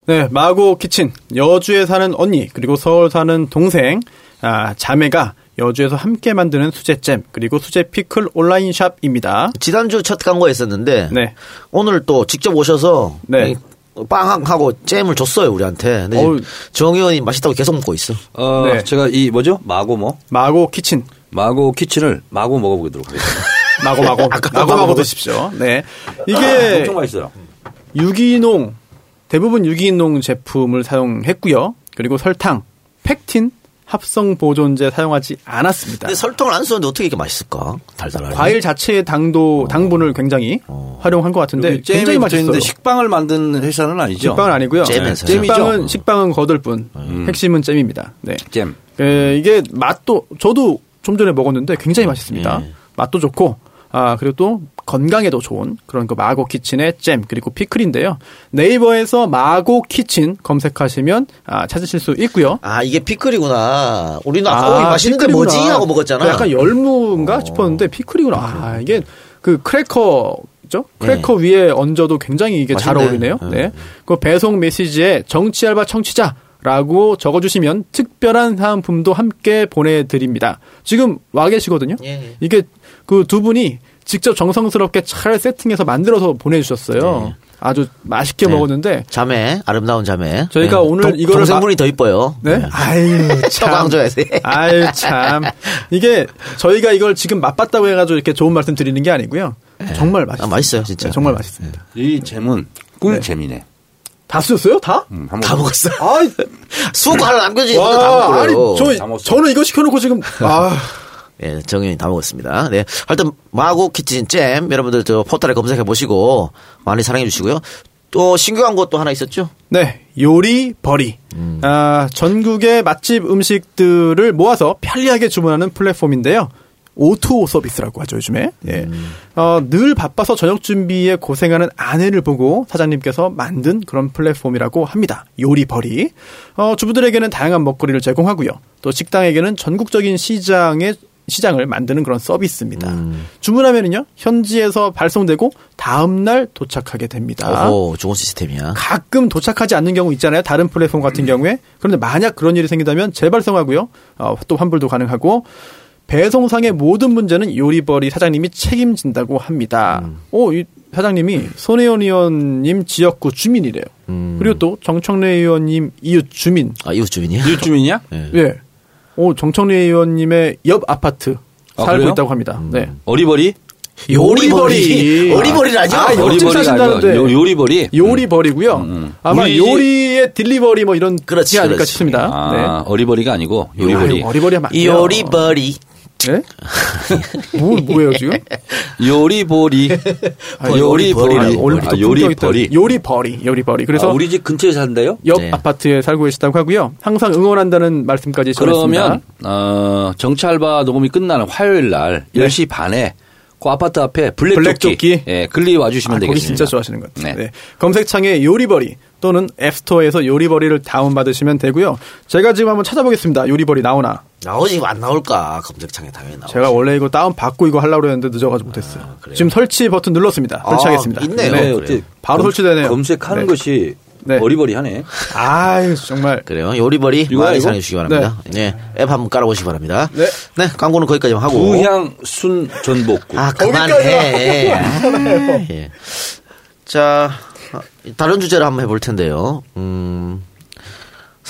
[SPEAKER 2] 네, 마고 키친 여주에 사는 언니 그리고 서울 사는 동생 아, 자매가 여주에서 함께 만드는 수제잼 그리고 수제 피클 온라인 샵입니다.
[SPEAKER 1] 지난주 첫 광고에 있었는데
[SPEAKER 2] 네.
[SPEAKER 1] 오늘 또 직접 오셔서
[SPEAKER 2] 네.
[SPEAKER 1] 빵하고 잼을 줬어요 우리한테. 근데
[SPEAKER 2] 어우.
[SPEAKER 1] 정 의원이 맛있다고 계속 먹고 있어.
[SPEAKER 3] 어,
[SPEAKER 2] 네.
[SPEAKER 3] 제가 이 뭐죠? 마고 뭐?
[SPEAKER 2] 마고 키친
[SPEAKER 3] 마고 키친을 마고 먹어보도록 하겠습니다.
[SPEAKER 2] 마고 마고 마고 마고
[SPEAKER 1] 마고
[SPEAKER 2] 드십시오. 네.
[SPEAKER 3] 아,
[SPEAKER 2] 이게
[SPEAKER 3] 엄청 맛있어요.
[SPEAKER 2] 유기농 대부분 유기농 제품을 사용했고요. 그리고 설탕, 펙틴, 합성 보존제 사용하지 않았습니다.
[SPEAKER 1] 근데 설탕을 안 쓰는데 어떻게 이렇게 맛있을까? 달달하게.
[SPEAKER 2] 과일 자체의 당도 당분을 굉장히 활용한 것 같은데 굉장히
[SPEAKER 3] 붙어
[SPEAKER 2] 맛있어요.
[SPEAKER 3] 있는데 식빵을 만든 회사는 아니죠?
[SPEAKER 2] 식빵은 아니고요.
[SPEAKER 1] 잼에서요.
[SPEAKER 2] 식빵은
[SPEAKER 3] 잼이죠.
[SPEAKER 2] 식빵은 거들 뿐.
[SPEAKER 3] 음.
[SPEAKER 2] 핵심은 잼입니다. 네.
[SPEAKER 3] 잼.
[SPEAKER 2] 에, 이게 맛도 저도 좀 전에 먹었는데 굉장히 맛있습니다.
[SPEAKER 1] 예.
[SPEAKER 2] 맛도 좋고 아 그리고 또 건강에도 좋은 그런 그 마고 키친의 잼 그리고 피클인데요. 네이버에서 마고 키친 검색하시면 아, 찾으실 수 있고요.
[SPEAKER 1] 아 이게 피클이구나. 우리는 아까 어, 이거 맛있는데
[SPEAKER 2] 피클이구나.
[SPEAKER 1] 뭐지 하고 먹었잖아.
[SPEAKER 2] 그 약간 열무인가 싶었는데 피클이구나. 아, 이게 그 크래커 죠? 크래커 위에 얹어도 굉장히 이게 잘
[SPEAKER 1] 맛있네.
[SPEAKER 2] 어울리네요. 네. 그 배송 메시지에 정치 알바 청취자 라고 적어주시면 특별한 사은품도 함께 보내드립니다. 지금 와 계시거든요.
[SPEAKER 1] 예, 예.
[SPEAKER 2] 이게 그 두 분이 직접 정성스럽게 잘 세팅해서 만들어서 보내주셨어요. 아주 맛있게
[SPEAKER 1] 네.
[SPEAKER 2] 먹었는데
[SPEAKER 1] 자매 아름다운 자매.
[SPEAKER 2] 저희가 오늘
[SPEAKER 1] 동-
[SPEAKER 2] 이거를
[SPEAKER 1] 동생분이 더 이뻐요.
[SPEAKER 2] 네? 아유, 참.
[SPEAKER 1] 떠광줘야 돼.
[SPEAKER 2] 아유, 참. 이게 저희가 이걸 지금 맛봤다고 해가지고 이렇게 좋은 말씀 드리는 게 아니고요. 정말 맛있어요.
[SPEAKER 1] 아, 맛있어요, 진짜.
[SPEAKER 2] 네, 정말 맛있습니다.
[SPEAKER 3] 이 잼은 꿀잼이네.
[SPEAKER 2] 다 쓰셨어요? 다?
[SPEAKER 3] 음,
[SPEAKER 1] 다 먹었어.
[SPEAKER 2] 아,
[SPEAKER 1] 수고 하나 남겨주지
[SPEAKER 2] 와,
[SPEAKER 1] 다 먹고
[SPEAKER 2] 아니. 저. 저는 이거 시켜놓고 지금, 아,
[SPEAKER 1] 예, 정현이 다 먹었습니다. 네. 하여튼, 마고 키친 잼, 여러분들 저 포털에 검색해 보시고, 많이 사랑해 주시고요. 또, 광고 또 하나 있었죠?
[SPEAKER 2] 네, 요리 버리. 아, 전국의 맛집 음식들을 모아서 편리하게 주문하는 플랫폼인데요. 오투오 서비스라고 하죠, 요즘에. 예. 어, 늘 바빠서 저녁 준비에 고생하는 아내를 보고 사장님께서 만든 그런 플랫폼이라고 합니다. 요리버리. 어, 주부들에게는 다양한 먹거리를 제공하고요. 또 식당에게는 전국적인 시장의 시장을 만드는 그런 서비스입니다. 주문하면은요, 현지에서 발송되고 다음 날 도착하게 됩니다.
[SPEAKER 1] 오, 좋은 시스템이야.
[SPEAKER 2] 가끔 도착하지 않는 경우 있잖아요. 다른 플랫폼 같은 경우에. 그런데 만약 그런 일이 생기다면 재발송하고요. 어, 또 환불도 가능하고 배송상의 모든 문제는 요리버리 사장님이 책임진다고 합니다. 오, 이 사장님이 손혜원 의원님 지역구 주민이래요. 그리고 또 정청래 의원님 이웃 주민.
[SPEAKER 1] 아, 이웃 주민이야?
[SPEAKER 3] 이웃 주민이야?
[SPEAKER 2] 예. 오, 정청래 의원님의 옆 아파트
[SPEAKER 3] 아,
[SPEAKER 2] 살고
[SPEAKER 3] 그래요?
[SPEAKER 2] 있다고 합니다. 네.
[SPEAKER 3] 어리버리?
[SPEAKER 1] 요리버리. 어리버리라죠?
[SPEAKER 2] 아,
[SPEAKER 3] 어리버리가
[SPEAKER 2] 사신다는데.
[SPEAKER 3] 아니고 요- 요리버리?
[SPEAKER 2] 요리버리고요.
[SPEAKER 3] 음.
[SPEAKER 2] 아마
[SPEAKER 3] 우리-
[SPEAKER 2] 요리의 딜리버리 뭐 이런
[SPEAKER 1] 그렇지,
[SPEAKER 2] 게 아닐까
[SPEAKER 1] 그렇지.
[SPEAKER 2] 싶습니다.
[SPEAKER 3] 아,
[SPEAKER 2] 네.
[SPEAKER 3] 어리버리가 아니고 요리버리.
[SPEAKER 2] 아유, 어리버리 하면
[SPEAKER 1] 안이
[SPEAKER 2] 돼요.
[SPEAKER 1] 요리버리.
[SPEAKER 2] 네? 뭐, 뭐예요, 지금?
[SPEAKER 3] 요리보리.
[SPEAKER 2] 아,
[SPEAKER 3] 요리버리.
[SPEAKER 2] 아,
[SPEAKER 3] 아,
[SPEAKER 2] 있다. 요리버리. 요리버리. 그래서
[SPEAKER 3] 아, 우리 집 근처에 산대요?
[SPEAKER 2] 옆
[SPEAKER 1] 네.
[SPEAKER 2] 아파트에 살고 계시다고 하고요. 항상 응원한다는 말씀까지 전했습니다.
[SPEAKER 3] 그러면 어, 정치 알바 녹음이 끝나는 화요일 날
[SPEAKER 2] 네.
[SPEAKER 3] 10시 반에 그 아파트 앞에 블랙,
[SPEAKER 2] 블랙
[SPEAKER 3] 조끼? 예, 글로 와주시면
[SPEAKER 2] 아, 거기
[SPEAKER 3] 되겠습니다.
[SPEAKER 2] 진짜 좋아하시는 것 같아요.
[SPEAKER 3] 네.
[SPEAKER 2] 네. 검색창에 요리버리 또는 앱스토어에서 요리버리를 다운받으시면 되고요. 제가 지금 한번 찾아보겠습니다. 요리버리 나오나.
[SPEAKER 1] 나오지 안 나올까? 검색창에 당연히 나오지.
[SPEAKER 2] 제가 원래 이거 다운 받고 이거 하려고 했는데 늦어가지고 못했어요. 지금 설치 버튼 눌렀습니다.
[SPEAKER 1] 아,
[SPEAKER 2] 설치하겠습니다.
[SPEAKER 1] 있네요.
[SPEAKER 3] 네,
[SPEAKER 1] 그래요.
[SPEAKER 3] 어떻게
[SPEAKER 2] 바로
[SPEAKER 3] 검-
[SPEAKER 2] 설치되네요.
[SPEAKER 3] 검색하는
[SPEAKER 2] 네.
[SPEAKER 3] 것이
[SPEAKER 2] 네.
[SPEAKER 3] 어리버리하네.
[SPEAKER 2] 아유, 정말.
[SPEAKER 1] 그래요. 요리버리 많이? 사랑해 주시기 바랍니다. 네. 앱 한번 깔아보시기 바랍니다.
[SPEAKER 2] 네.
[SPEAKER 1] 네. 광고는 거기까지만 하고.
[SPEAKER 3] 부향 순 전복국.
[SPEAKER 1] 아, 그만해. 아, 예. 자, 다른 주제를 한번 해볼 텐데요. 음,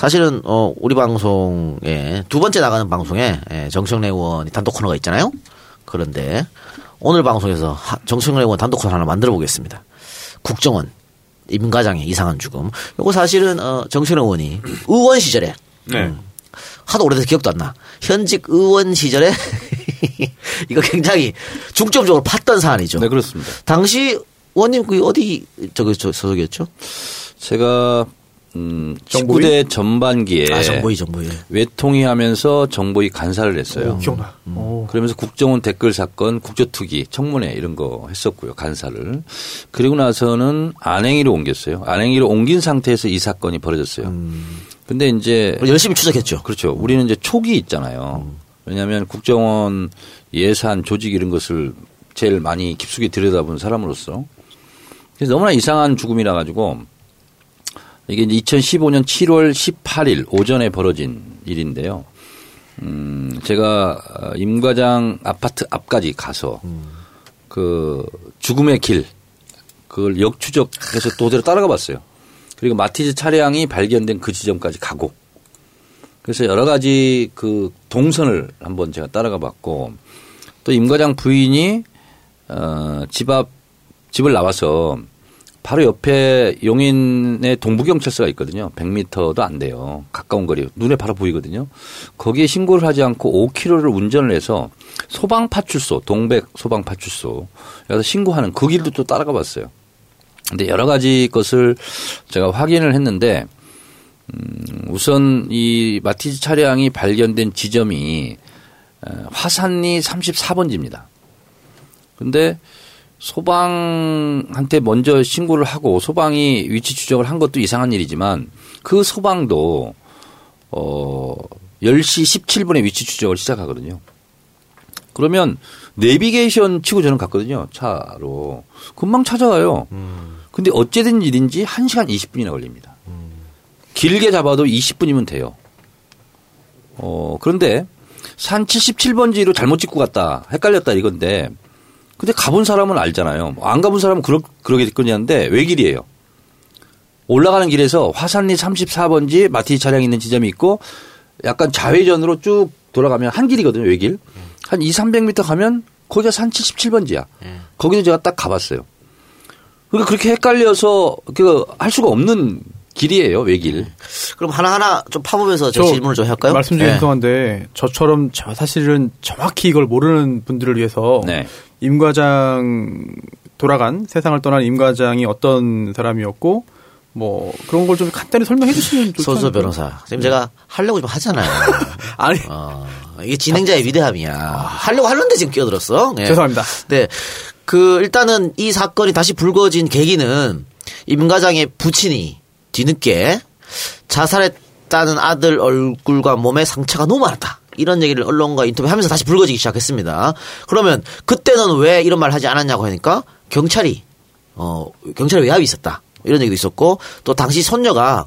[SPEAKER 1] 사실은, 어, 우리 방송에, 두 번째 나가는 방송에, 예, 정청래 의원이 단독 코너가 있잖아요. 그런데, 오늘 방송에서 하- 정청래 의원 단독 코너 하나 만들어 보겠습니다. 국정원, 임과장의 이상한 죽음. 요거 사실은, 어, 정청래 의원이 의원 시절에, 음, 하도 오래돼서 기억도 안 나. 현직 의원 시절에 이거 굉장히 중점적으로 팠던 사안이죠.
[SPEAKER 3] 네, 그렇습니다.
[SPEAKER 1] 당시 의원님 그 어디 저기 저 소속이었죠?
[SPEAKER 3] 제가 음,
[SPEAKER 2] 정보위?
[SPEAKER 3] 19대 전반기에
[SPEAKER 1] 아, 정보위, 정보위.
[SPEAKER 3] 외통위 하면서 정보위 간사를 했어요.
[SPEAKER 2] 오, 기억나. 오.
[SPEAKER 3] 그러면서 국정원 댓글 사건, 국조투기, 청문회 이런 거 했었고요. 간사를. 그리고 나서는 안행위로 옮겼어요. 안행위로 옮긴 상태에서 이 사건이 벌어졌어요. 근데 이제
[SPEAKER 1] 열심히 추적했죠.
[SPEAKER 3] 그렇죠. 우리는 이제 촉이 있잖아요. 왜냐하면 국정원 예산, 조직 이런 것을 제일 많이 깊숙이 들여다본 사람으로서 그래서 너무나 이상한 죽음이라 가지고 이게 이제 2015년 7월 18일 오전에 벌어진 일인데요. 음, 제가 임 과장 아파트 앞까지 가서 그 죽음의 길 그걸 역추적해서 도대로 따라가 봤어요. 그리고 마티즈 차량이 발견된 그 지점까지 가고 그래서 여러 가지 그 동선을 한번 제가 따라가 봤고 또 임 과장 부인이 어, 집 앞, 집을 나와서 바로 옆에 용인의 동부경찰서가 있거든요. 100m도 안 돼요. 가까운 거리. 눈에 바로 보이거든요. 거기에 신고를 하지 않고 5km를 운전을 해서 소방파출소, 동백 소방파출소. 여기서 신고하는 그 길도 또 따라가 봤어요. 근데 여러 가지 것을 제가 확인을 했는데, 음, 우선 이 마티즈 차량이 발견된 지점이 어, 화산리 34번지입니다. 근데 소방한테 먼저 신고를 하고 소방이 위치 추적을 한 것도 이상한 일이지만 그 소방도 어 10시 17분에 위치 추적을 시작하거든요. 그러면 내비게이션 치고 저는 갔거든요. 차로. 금방 찾아가요. 근데 어째된 일인지 1시간 20분이나 걸립니다. 길게 잡아도 20분이면 돼요. 어, 그런데 산 77번지로 잘못 찍고 갔다. 헷갈렸다 이건데 근데 가본 사람은 알잖아요. 안 가본 사람은 그러, 그러겠거니 한데 외길이에요. 올라가는 길에서 화산리 34번지 마티즈 차량이 있는 지점이 있고 약간 좌회전으로 쭉 돌아가면 한 길이거든요. 외길. 한 2, 300m 가면 거기가 산 77번지야. 거기도 제가 딱 가봤어요. 그러니까 그렇게 헷갈려서 그 할 수가 없는 길이에요. 외길.
[SPEAKER 1] 그럼 하나하나 좀 파보면서
[SPEAKER 2] 제저
[SPEAKER 1] 질문을 좀 할까요?
[SPEAKER 2] 말씀 중에
[SPEAKER 1] 네.
[SPEAKER 2] 죄송한데 저처럼 저 사실은 정확히 이걸 모르는 분들을 위해서
[SPEAKER 3] 네.
[SPEAKER 2] 임 과장 돌아간 세상을 떠난 임 과장이 어떤 사람이었고 뭐 그런 걸 좀 간단히 설명해 주시면
[SPEAKER 1] 소수
[SPEAKER 2] 않을까요?
[SPEAKER 1] 변호사. 지금 제가 하려고 좀 하잖아요.
[SPEAKER 2] 아니
[SPEAKER 1] 어, 이게 진행자의 위대함이야. 하려고 하는데 지금 끼어들었어. 예.
[SPEAKER 2] 죄송합니다.
[SPEAKER 1] 네. 그 일단은 이 사건이 다시 불거진 계기는 임 과장의 부친이 뒤늦게 자살했다는 아들 얼굴과 몸에 상처가 너무 많았다. 이런 얘기를 언론과 인터뷰하면서 다시 불거지기 시작했습니다. 그러면 그때는 왜 이런 말 하지 않았냐고 하니까 경찰이 어 경찰에 외압이 있었다. 이런 얘기도 있었고 또 당시 손녀가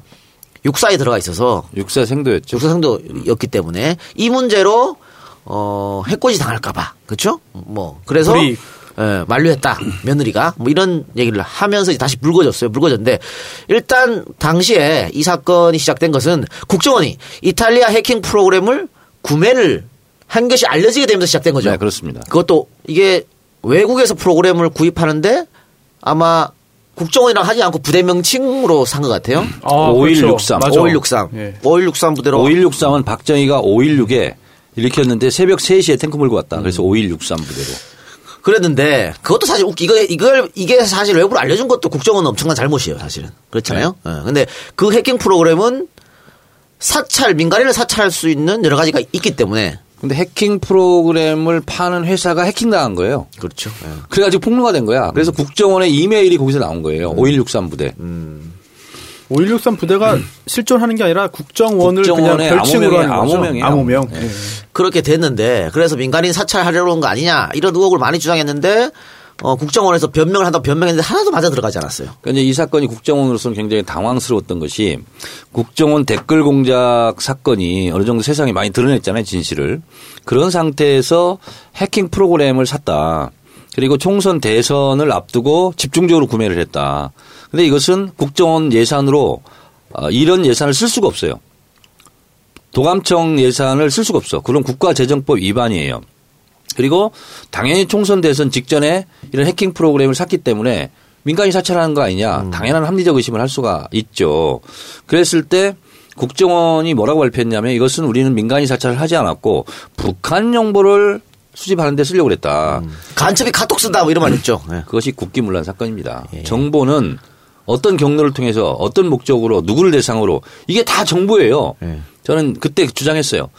[SPEAKER 1] 육사에 들어가 있어서
[SPEAKER 3] 육사 생도였죠.
[SPEAKER 1] 육사 생도였기 때문에 이 문제로 어 해코지 당할까봐 그렇죠? 뭐 그래서
[SPEAKER 2] 불이 익.
[SPEAKER 1] 예, 만류했다 며느리가 뭐 이런 얘기를 하면서 이제 다시 불거졌어요. 불거졌는데 일단 당시에 이 사건이 시작된 것은 국정원이 이탈리아 해킹 프로그램을 구매를 한 것이 알려지게 되면서 시작된 거죠.
[SPEAKER 3] 네, 그렇습니다.
[SPEAKER 1] 그것도 이게 외국에서 프로그램을 구입하는데 아마 국정원이랑 하지 않고 부대 명칭으로 산 것 같아요.
[SPEAKER 2] 아,
[SPEAKER 3] 5163.
[SPEAKER 2] 그렇죠. 맞아.
[SPEAKER 1] 5163.
[SPEAKER 2] 예.
[SPEAKER 1] 5163 부대로
[SPEAKER 3] 5163은 박정희가 516에 일으켰는데 새벽 3시에 탱크 몰고 왔다. 그래서 5163 부대로.
[SPEAKER 1] 그랬는데 그것도 사실 웃기 이거 이걸 이게 사실 외부로 알려준 것도 국정원은 엄청난 잘못이에요 사실은 그렇잖아요. 어, 근데 그 해킹 프로그램은 사찰 민간인을 사찰할 수 있는 여러 가지가 있기 때문에
[SPEAKER 3] 근데 해킹 프로그램을 파는 회사가 해킹당한 거예요.
[SPEAKER 1] 그렇죠. 예.
[SPEAKER 3] 그래가지고 폭로가 된 거야. 그래서 국정원의 이메일이 거기서 나온 거예요. 5163 부대.
[SPEAKER 2] 5163 부대가 실존하는 게 아니라 국정원을 그냥 별칭으로
[SPEAKER 3] 암호명이에요.
[SPEAKER 2] 하는 거죠.
[SPEAKER 3] 암호명이에요.
[SPEAKER 2] 암호명.
[SPEAKER 3] 네.
[SPEAKER 2] 예.
[SPEAKER 1] 그렇게 됐는데 그래서 민간인 사찰하려는 거 아니냐 이런 의혹을 많이 주장했는데 어, 국정원에서 변명을 한다고 변명했는데 하나도 맞아 들어가지 않았어요.
[SPEAKER 3] 그러니까 이 사건이 국정원으로서는 굉장히 당황스러웠던 것이 국정원 댓글 공작 사건이 어느 정도 세상에 많이 드러냈잖아요, 진실을. 그런 상태에서 해킹 프로그램을 샀다. 그리고 총선 대선을 앞두고 집중적으로 구매를 했다. 근데 이것은 국정원 예산으로 어, 이런 예산을 쓸 수가 없어요. 도감청 예산을 쓸 수가 없어. 그런 국가재정법 위반이에요. 그리고 당연히 총선 대선 직전에 이런 해킹 프로그램을 샀기 때문에 민간이 사찰하는 거 아니냐. 당연한 합리적 의심을 할 수가 있죠. 그랬을 때 국정원이 뭐라고 발표했냐면 이것은 우리는 민간이 사찰을 하지 않았고 북한 정보를 수집하는 데 쓰려고 그랬다.
[SPEAKER 1] 간첩이 카톡 쓴다 뭐 이런 말 있죠. 예.
[SPEAKER 3] 그것이 국기문란 사건입니다. 정보는 어떤 경로를 통해서 어떤 목적으로 누구를 대상으로 이게 다 정보예요.
[SPEAKER 1] 네.
[SPEAKER 3] 저는 그때 주장했어요.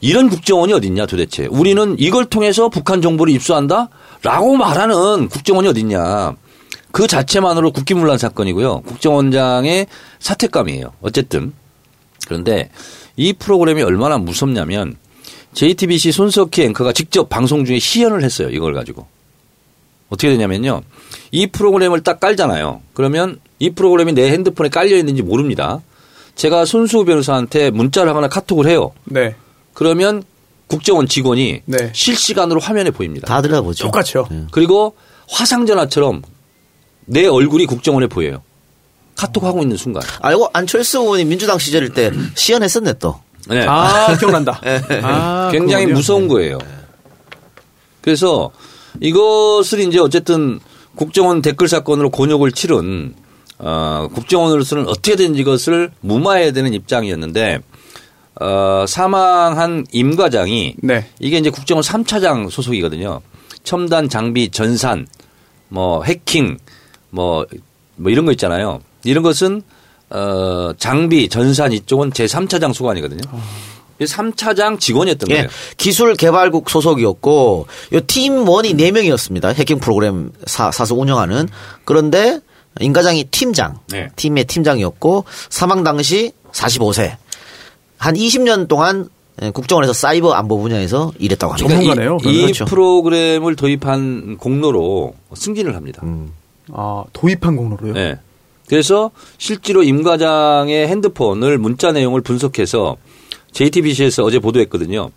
[SPEAKER 3] 이런 국정원이 어딨냐 도대체. 우리는 이걸 통해서 북한 정보를 입수한다? 라고 말하는 국정원이 어딨냐. 그 자체만으로 국기문란 사건이고요. 국정원장의 사퇴감이에요. 어쨌든. 그런데 이 프로그램이 얼마나 무섭냐면 JTBC 손석희 앵커가 직접 방송 중에 시연을 했어요. 이걸 가지고. 어떻게 되냐면요. 이 프로그램을 딱 깔잖아요. 그러면 이 프로그램이 내 핸드폰에 깔려 있는지 모릅니다. 제가 손수 변호사한테 문자를 하거나 카톡을 해요.
[SPEAKER 2] 네.
[SPEAKER 3] 그러면 국정원 직원이
[SPEAKER 2] 네.
[SPEAKER 3] 실시간으로 화면에 보입니다.
[SPEAKER 1] 다 들어보죠.
[SPEAKER 2] 똑같죠.
[SPEAKER 3] 그리고 화상전화처럼 내 얼굴이 국정원에 보여요. 카톡 하고 있는 순간.
[SPEAKER 1] 알고 안철수 의원이 민주당 시절일 때 시연했었네 또.
[SPEAKER 3] 네.
[SPEAKER 2] 아, 기억난다. 아,
[SPEAKER 3] 굉장히
[SPEAKER 2] 그거군요.
[SPEAKER 3] 무서운 거예요. 그래서 이것을 이제 어쨌든 국정원 댓글 사건으로 곤욕을 치른 어, 국정원으로서는 어떻게든 이것을 무마해야 되는 입장이었는데 어, 사망한 임 과장이
[SPEAKER 2] 네.
[SPEAKER 3] 이게 이제 국정원 3차장 소속이거든요. 첨단 장비 전산, 뭐 해킹, 뭐, 뭐 이런 거 있잖아요. 이런 것은 어, 장비, 전산 이쪽은 제 3차장 소관이거든요. 이 3차장 직원이었던
[SPEAKER 1] 예,
[SPEAKER 3] 거예요.
[SPEAKER 1] 기술 개발국 소속이었고 요 팀원이 4명이었습니다. 해킹 프로그램 사, 사서 운영하는. 그런데 임 과장이 팀장,
[SPEAKER 3] 네.
[SPEAKER 1] 팀의 팀장이었고 사망 당시 45세. 한 20년 동안 예, 국정원에서 사이버 안보 분야에서 일했다고 합니다.
[SPEAKER 2] 전문가네요.
[SPEAKER 3] 이, 이
[SPEAKER 1] 그렇죠.
[SPEAKER 3] 프로그램을 도입한 공로로 승진을 합니다.
[SPEAKER 1] 음.
[SPEAKER 2] 아, 도입한 공로로요?
[SPEAKER 3] 네. 그래서 실제로 임 과장의 핸드폰을 문자 내용을 분석해서 JTBC에서 어제 보도했거든요.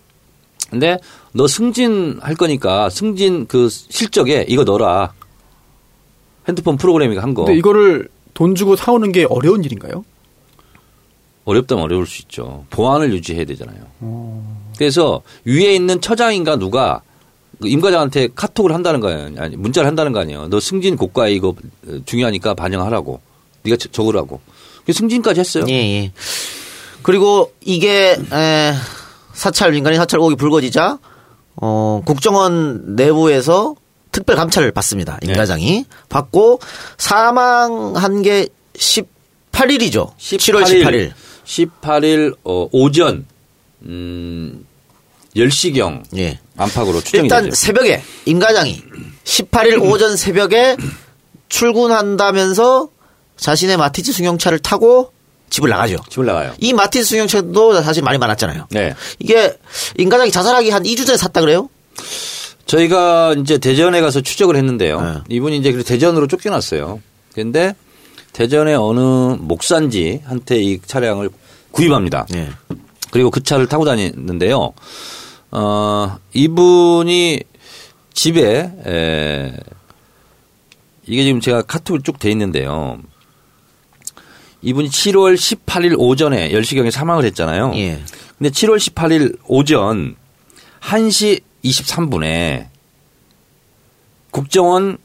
[SPEAKER 3] 근데 너 승진할 거니까 승진 그 실적에 이거 넣어라. 핸드폰 프로그램이가 한 거.
[SPEAKER 2] 근데 이거를 돈 주고 사오는 게 어려운 일인가요?
[SPEAKER 3] 어렵다면 어려울 수 있죠. 보안을 유지해야 되잖아요. 그래서 위에 있는 처장인가 누가 그임 과장한테 카톡을 한다는 거 아니에요. 아니, 문자를 한다는 거 아니에요. 너 승진 고가에 이거 중요하니까 반영하라고. 네가 저- 적으라고. 그래서 승진까지 했어요.
[SPEAKER 1] 예, 예. 그리고 이게 에, 사찰 민간인 사찰 의혹이 불거지자 어, 국정원 내부에서 특별 감찰을 받습니다. 임
[SPEAKER 3] 네.
[SPEAKER 1] 과장이 받고 사망한 게 18일이죠. 7월 18일.
[SPEAKER 3] 18일 어, 오전 음 10시경
[SPEAKER 1] 예.
[SPEAKER 3] 안팎으로 추정이
[SPEAKER 1] 일단
[SPEAKER 3] 되죠.
[SPEAKER 1] 새벽에 임 과장이 18일 오전 새벽에 출근한다면서 자신의 마티즈 승용차를 타고 집을 나가죠.
[SPEAKER 3] 집을 나가요.
[SPEAKER 1] 이 마티즈 승용차도 사실 많이 많았잖아요.
[SPEAKER 3] 네.
[SPEAKER 1] 이게 임 과장이 자살하기 한 2주 전에 샀다 그래요?
[SPEAKER 3] 저희가 이제 대전에 가서 추적을 했는데요.
[SPEAKER 1] 네.
[SPEAKER 3] 이분이 이제 그 대전으로 쫓겨났어요. 그런데 대전의 어느 목산지한테 이 차량을 구입합니다.
[SPEAKER 1] 예.
[SPEAKER 3] 그리고 그 차를 타고 다니는데요. 어, 이분이 집에 에, 이게 지금 제가 카톡이 쭉 돼 있는데요. 이분이 7월 18일 오전에 10시경에 사망을 했잖아요.
[SPEAKER 1] 예.
[SPEAKER 3] 근데 7월 18일 오전 1시 23분에 국정원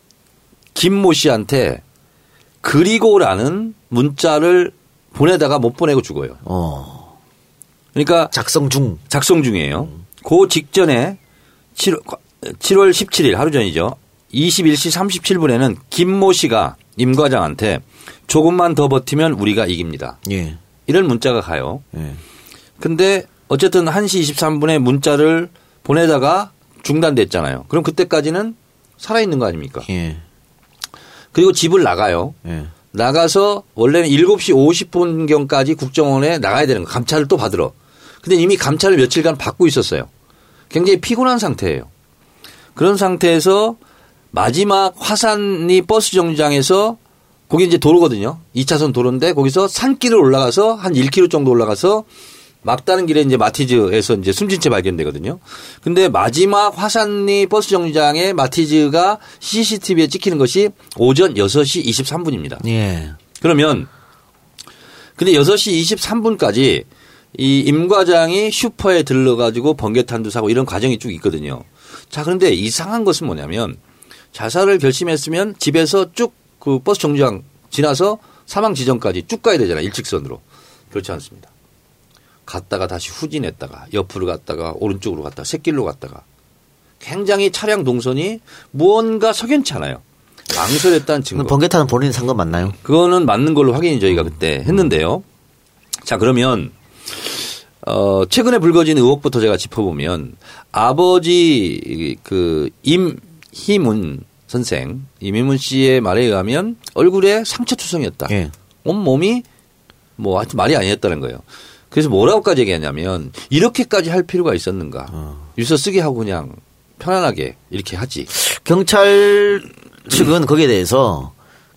[SPEAKER 3] 김모 씨한테 그리고라는 문자를 보내다가 못 보내고 죽어요.
[SPEAKER 1] 어.
[SPEAKER 3] 그러니까
[SPEAKER 1] 작성 중.
[SPEAKER 3] 작성 중이에요. 그 직전에 7월, 7월 17일 하루 전이죠. 21시 37분에는 김모 씨가 임 과장한테 조금만 더 버티면 우리가 이깁니다.
[SPEAKER 1] 예.
[SPEAKER 3] 이런 문자가 가요.
[SPEAKER 1] 예.
[SPEAKER 3] 근데 어쨌든 1시 23분에 문자를 보내다가 중단됐잖아요. 그럼 그때까지는 살아있는 거 아닙니까?
[SPEAKER 1] 예.
[SPEAKER 3] 그리고 집을 나가요.
[SPEAKER 1] 예.
[SPEAKER 3] 나가서 원래는 7시 50분경까지 국정원에 나가야 되는 거 감찰을 또 받으러. 근데 이미 감찰을 며칠간 받고 있었어요. 굉장히 피곤한 상태예요. 그런 상태에서 마지막 화산리 버스 정류장에서 거기 이제 도로거든요. 2차선 도로인데 거기서 산길을 올라가서 한 1km 정도 올라가서 막다른 길에 이제 마티즈에서 이제 숨진 채 발견되거든요. 근데 마지막 화산리 버스 정류장에 마티즈가 CCTV에 찍히는 것이 오전 6시 23분입니다.
[SPEAKER 1] 예.
[SPEAKER 3] 그러면 근데 6시 23분까지 이 임 과장이 슈퍼에 들러가지고 번개탄도 사고 이런 과정이 쭉 있거든요. 자, 그런데 이상한 것은 뭐냐면 자살을 결심했으면 집에서 쭉 그 버스 정류장 지나서 사망 지점까지 쭉 가야 되잖아요. 일직선으로. 그렇지 않습니다. 갔다가 다시 후진했다가 옆으로 갔다가 오른쪽으로 갔다가 새길로 갔다가 굉장히 차량 동선이 무언가 석연치 않아요. 망설였다는 증거.
[SPEAKER 1] 번개탄은 본인 산건 맞나요?
[SPEAKER 3] 그거는 맞는 걸로 확인이 저희가 그때 했는데요. 자, 그러면 어, 최근에 불거진 의혹부터 제가 짚어보면 아버지 그 임희문 선생, 임희문 씨의 말에 의하면 얼굴에 상처 투성이었다.
[SPEAKER 1] 예.
[SPEAKER 3] 온 몸이 뭐 하여튼 말이 아니었다는 거예요. 그래서 뭐라고까지 얘기하냐면 이렇게까지 할 필요가 있었는가. 유서 쓰게 하고 그냥 편안하게 이렇게 하지.
[SPEAKER 1] 경찰 측은 거기에 대해서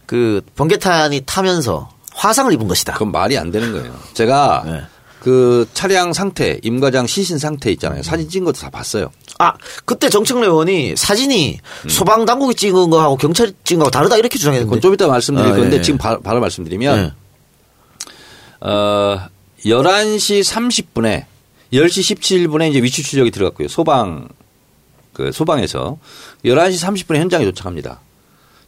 [SPEAKER 1] 그 번개탄이 타면서 화상을 입은 것이다.
[SPEAKER 3] 그건 말이 안 되는 거예요. 제가
[SPEAKER 1] 네.
[SPEAKER 3] 그 차량 상태, 임과장 시신 상태 있잖아요. 사진 찍은 것도 다 봤어요.
[SPEAKER 1] 아 그때 정청래 의원이 사진이 소방 당국이 찍은 거하고 경찰이 찍은 거하고 다르다 이렇게 주장했는데.
[SPEAKER 3] 그건 좀 이따 말씀드릴
[SPEAKER 1] 아,
[SPEAKER 3] 건데
[SPEAKER 1] 예, 예.
[SPEAKER 3] 지금 바, 로 말씀드리면
[SPEAKER 1] 예.
[SPEAKER 3] 어 11시 30분에 10시 17분에 이제 위치 추적이 들어갔고요. 소방 그 소방에서 11시 30분에 현장에 도착합니다.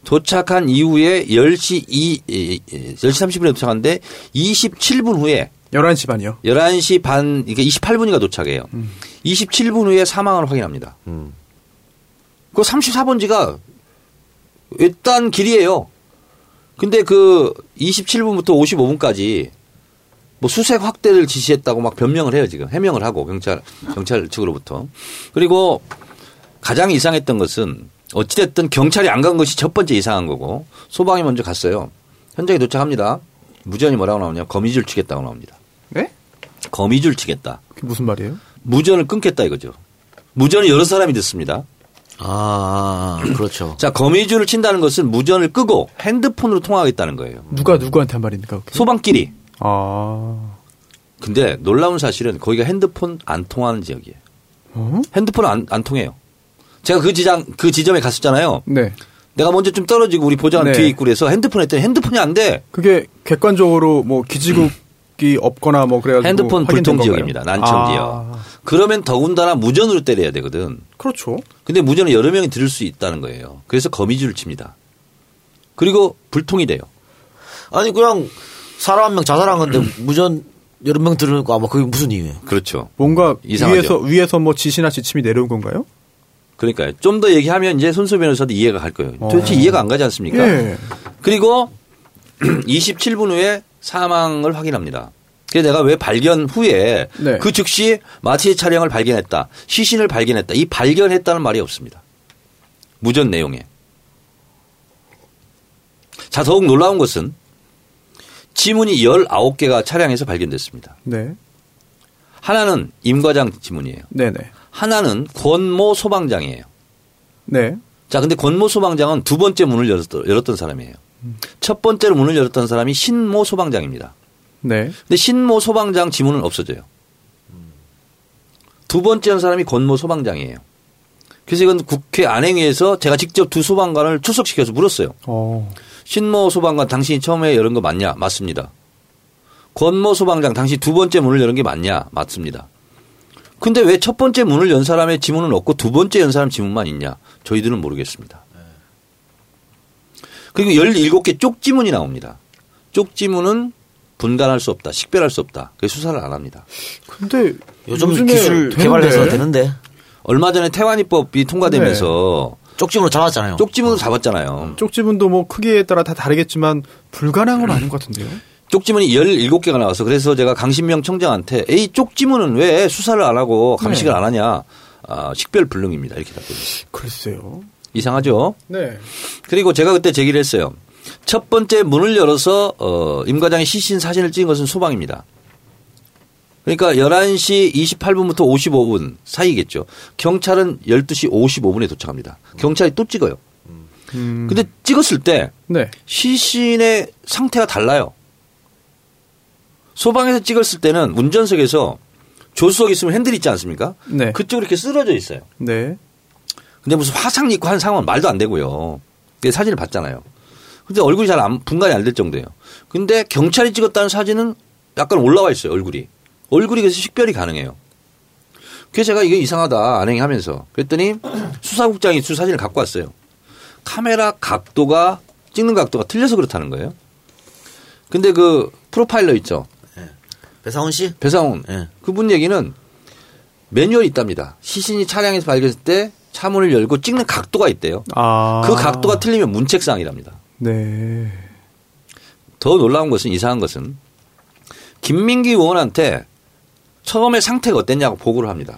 [SPEAKER 3] 도착한 이후에 10시 2 10시 30분에 도착하는데 27분 후에
[SPEAKER 2] 11시 반이요.
[SPEAKER 3] 11시 반, 그러니까 28분이가 도착해요. 27분 후에 사망을 확인합니다. 그 34번지가 외딴 길이에요. 근데 그 27분부터 55분까지 뭐 수색 확대를 지시했다고 막 변명을 해요, 지금. 해명을 하고, 경찰, 경찰 측으로부터. 그리고 가장 이상했던 것은 어찌됐든 경찰이 안 간 것이 첫 번째 이상한 거고 소방이 먼저 갔어요. 현장에 도착합니다. 무전이 뭐라고 나오냐. 거미줄 치겠다고 나옵니다.
[SPEAKER 2] 네?
[SPEAKER 3] 거미줄 치겠다.
[SPEAKER 2] 그게 무슨 말이에요?
[SPEAKER 3] 무전을 끊겠다 이거죠. 무전을 여러 사람이 듣습니다.
[SPEAKER 1] 아, 그렇죠.
[SPEAKER 3] 자, 거미줄을 친다는 것은 무전을 끄고 핸드폰으로 통화하겠다는 거예요.
[SPEAKER 2] 누가 누구한테 한 말입니까? 그게?
[SPEAKER 3] 소방끼리.
[SPEAKER 2] 아.
[SPEAKER 3] 근데 놀라운 사실은 거기가 핸드폰 안 통하는 지역이에요.
[SPEAKER 2] 어?
[SPEAKER 3] 핸드폰 안, 안 통해요. 제가 그 지장, 그 지점에 갔었잖아요.
[SPEAKER 2] 네.
[SPEAKER 3] 내가 먼저 좀 떨어지고 우리 보좌관
[SPEAKER 2] 네.
[SPEAKER 3] 뒤에 있고 그래서 핸드폰 했더니 핸드폰이 안 돼.
[SPEAKER 2] 그게 객관적으로 뭐 기지국 이 없거나 뭐 그래가지고
[SPEAKER 3] 핸드폰 불통? 지역입니다. 난청
[SPEAKER 2] 아,
[SPEAKER 3] 지역. 그러면 더군다나 무전으로 때려야 되거든.
[SPEAKER 2] 그렇죠.
[SPEAKER 3] 근데 무전을 여러 명이 들을 수 있다는 거예요. 그래서 거미줄을 칩니다. 그리고 불통이 돼요.
[SPEAKER 1] 아니 그냥 사람 한 명 자살한 건데 무전 여러 명 들으니까 아마 그게 무슨 이유예요?
[SPEAKER 3] 그렇죠.
[SPEAKER 2] 뭔가
[SPEAKER 3] 이상하죠.
[SPEAKER 2] 위에서 위에서 뭐 지시나 지침이 내려온 건가요?
[SPEAKER 3] 그러니까요. 좀 더 얘기하면 이제 손수 변호사도 이해가 갈 거예요. 도대체
[SPEAKER 2] 어.
[SPEAKER 3] 이해가 안 가지 않습니까?
[SPEAKER 2] 예.
[SPEAKER 3] 그리고 27분 후에 사망을 확인합니다. 그래서 내가 왜 발견 후에
[SPEAKER 2] 네.
[SPEAKER 3] 그 즉시 마티의 차량을 발견했다. 시신을 발견했다. 이 발견했다는 말이 없습니다. 무전 내용에. 자, 더욱 놀라운 것은 지문이 19개가 차량에서 발견됐습니다.
[SPEAKER 2] 네.
[SPEAKER 3] 하나는 임 과장 지문이에요.
[SPEAKER 2] 네네.
[SPEAKER 3] 하나는 권모 소방장이에요.
[SPEAKER 2] 네.
[SPEAKER 3] 자, 근데 권모 소방장은 두 번째 문을 열었던, 열었던 사람이에요. 첫 번째로 문을 열었던 사람이 신모 소방장입니다.
[SPEAKER 2] 네.
[SPEAKER 3] 근데 신모 소방장 지문은 없어져요. 두 번째 한 사람이 권모 소방장이에요. 그래서 이건 국회 안행위에서 제가 직접 두 소방관을 출석시켜서 물었어요.
[SPEAKER 2] 어.
[SPEAKER 3] 신모 소방관 당신이 처음에 열은 거 맞냐? 맞습니다. 권모 소방장 당신 두 번째 문을 여는 게 맞냐? 맞습니다. 근데 왜 첫 번째 문을 연 사람의 지문은 없고 두 번째 연 사람 지문만 있냐? 저희들은 모르겠습니다. 그리고 17개 쪽지문이 나옵니다. 쪽지문은 분간할 수 없다. 식별할 수 없다. 그래서 수사를 안 합니다.
[SPEAKER 2] 근데
[SPEAKER 1] 요즘 기술
[SPEAKER 2] 되는데?
[SPEAKER 1] 개발해서 되는데
[SPEAKER 3] 얼마 전에 태완이법이 통과되면서
[SPEAKER 1] 쪽지문으로 잡았잖아요.
[SPEAKER 3] 쪽지문을 잡았잖아요.
[SPEAKER 2] 쪽지문도 뭐 크기에 따라 다 다르겠지만 불가능은 아닌 것 같은데요.
[SPEAKER 3] 쪽지문이 17개가 나와서 그래서 제가 강신명 청장한테 이 쪽지문은 왜 수사를 안 하고 감식을
[SPEAKER 2] 네.
[SPEAKER 3] 안 하냐. 아, 식별 불능입니다. 이렇게 답변했어요.
[SPEAKER 2] 글쎄요.
[SPEAKER 3] 이상하죠?
[SPEAKER 2] 네.
[SPEAKER 3] 그리고 제가 그때 제기를 했어요. 첫 번째 문을 열어서 어, 임 과장의 시신 사진을 찍은 것은 소방입니다. 그러니까 11시 28분부터 55분 사이겠죠. 경찰은 12시 55분에 도착합니다. 경찰이 또 찍어요.
[SPEAKER 2] 음.
[SPEAKER 3] 근데 찍었을 때
[SPEAKER 2] 네.
[SPEAKER 3] 시신의 상태가 달라요. 소방에서 찍었을 때는 운전석에서 조수석 있으면 핸들 있지 않습니까?
[SPEAKER 2] 네.
[SPEAKER 3] 그쪽으로 이렇게 쓰러져 있어요.
[SPEAKER 2] 네.
[SPEAKER 3] 근데 무슨 화상 입고 한 상황은 말도 안 되고요. 그 사진을 봤잖아요. 근데 얼굴이 잘 안, 분간이 안 될 정도예요. 근데 경찰이 찍었다는 사진은 약간 올라와 있어요, 얼굴이. 얼굴이 그래서 식별이 가능해요. 그래서 제가 이게 이상하다, 안행하면서. 그랬더니 수사국장이 두 사진을 갖고 왔어요. 카메라 각도가, 찍는 각도가 틀려서 그렇다는 거예요. 근데 그 프로파일러 있죠.
[SPEAKER 1] 배상훈 씨?
[SPEAKER 3] 배상훈.
[SPEAKER 1] 예.
[SPEAKER 3] 그분 얘기는 매뉴얼이 있답니다. 시신이 차량에서 발견했을 때 차문을 열고 찍는 각도가 있대요.
[SPEAKER 2] 아.
[SPEAKER 3] 그 각도가 틀리면 문책상이랍니다.
[SPEAKER 2] 네.
[SPEAKER 3] 더 놀라운 것은 이상한 것은 김민기 의원한테 처음에 상태가 어땠냐고 보고를 합니다.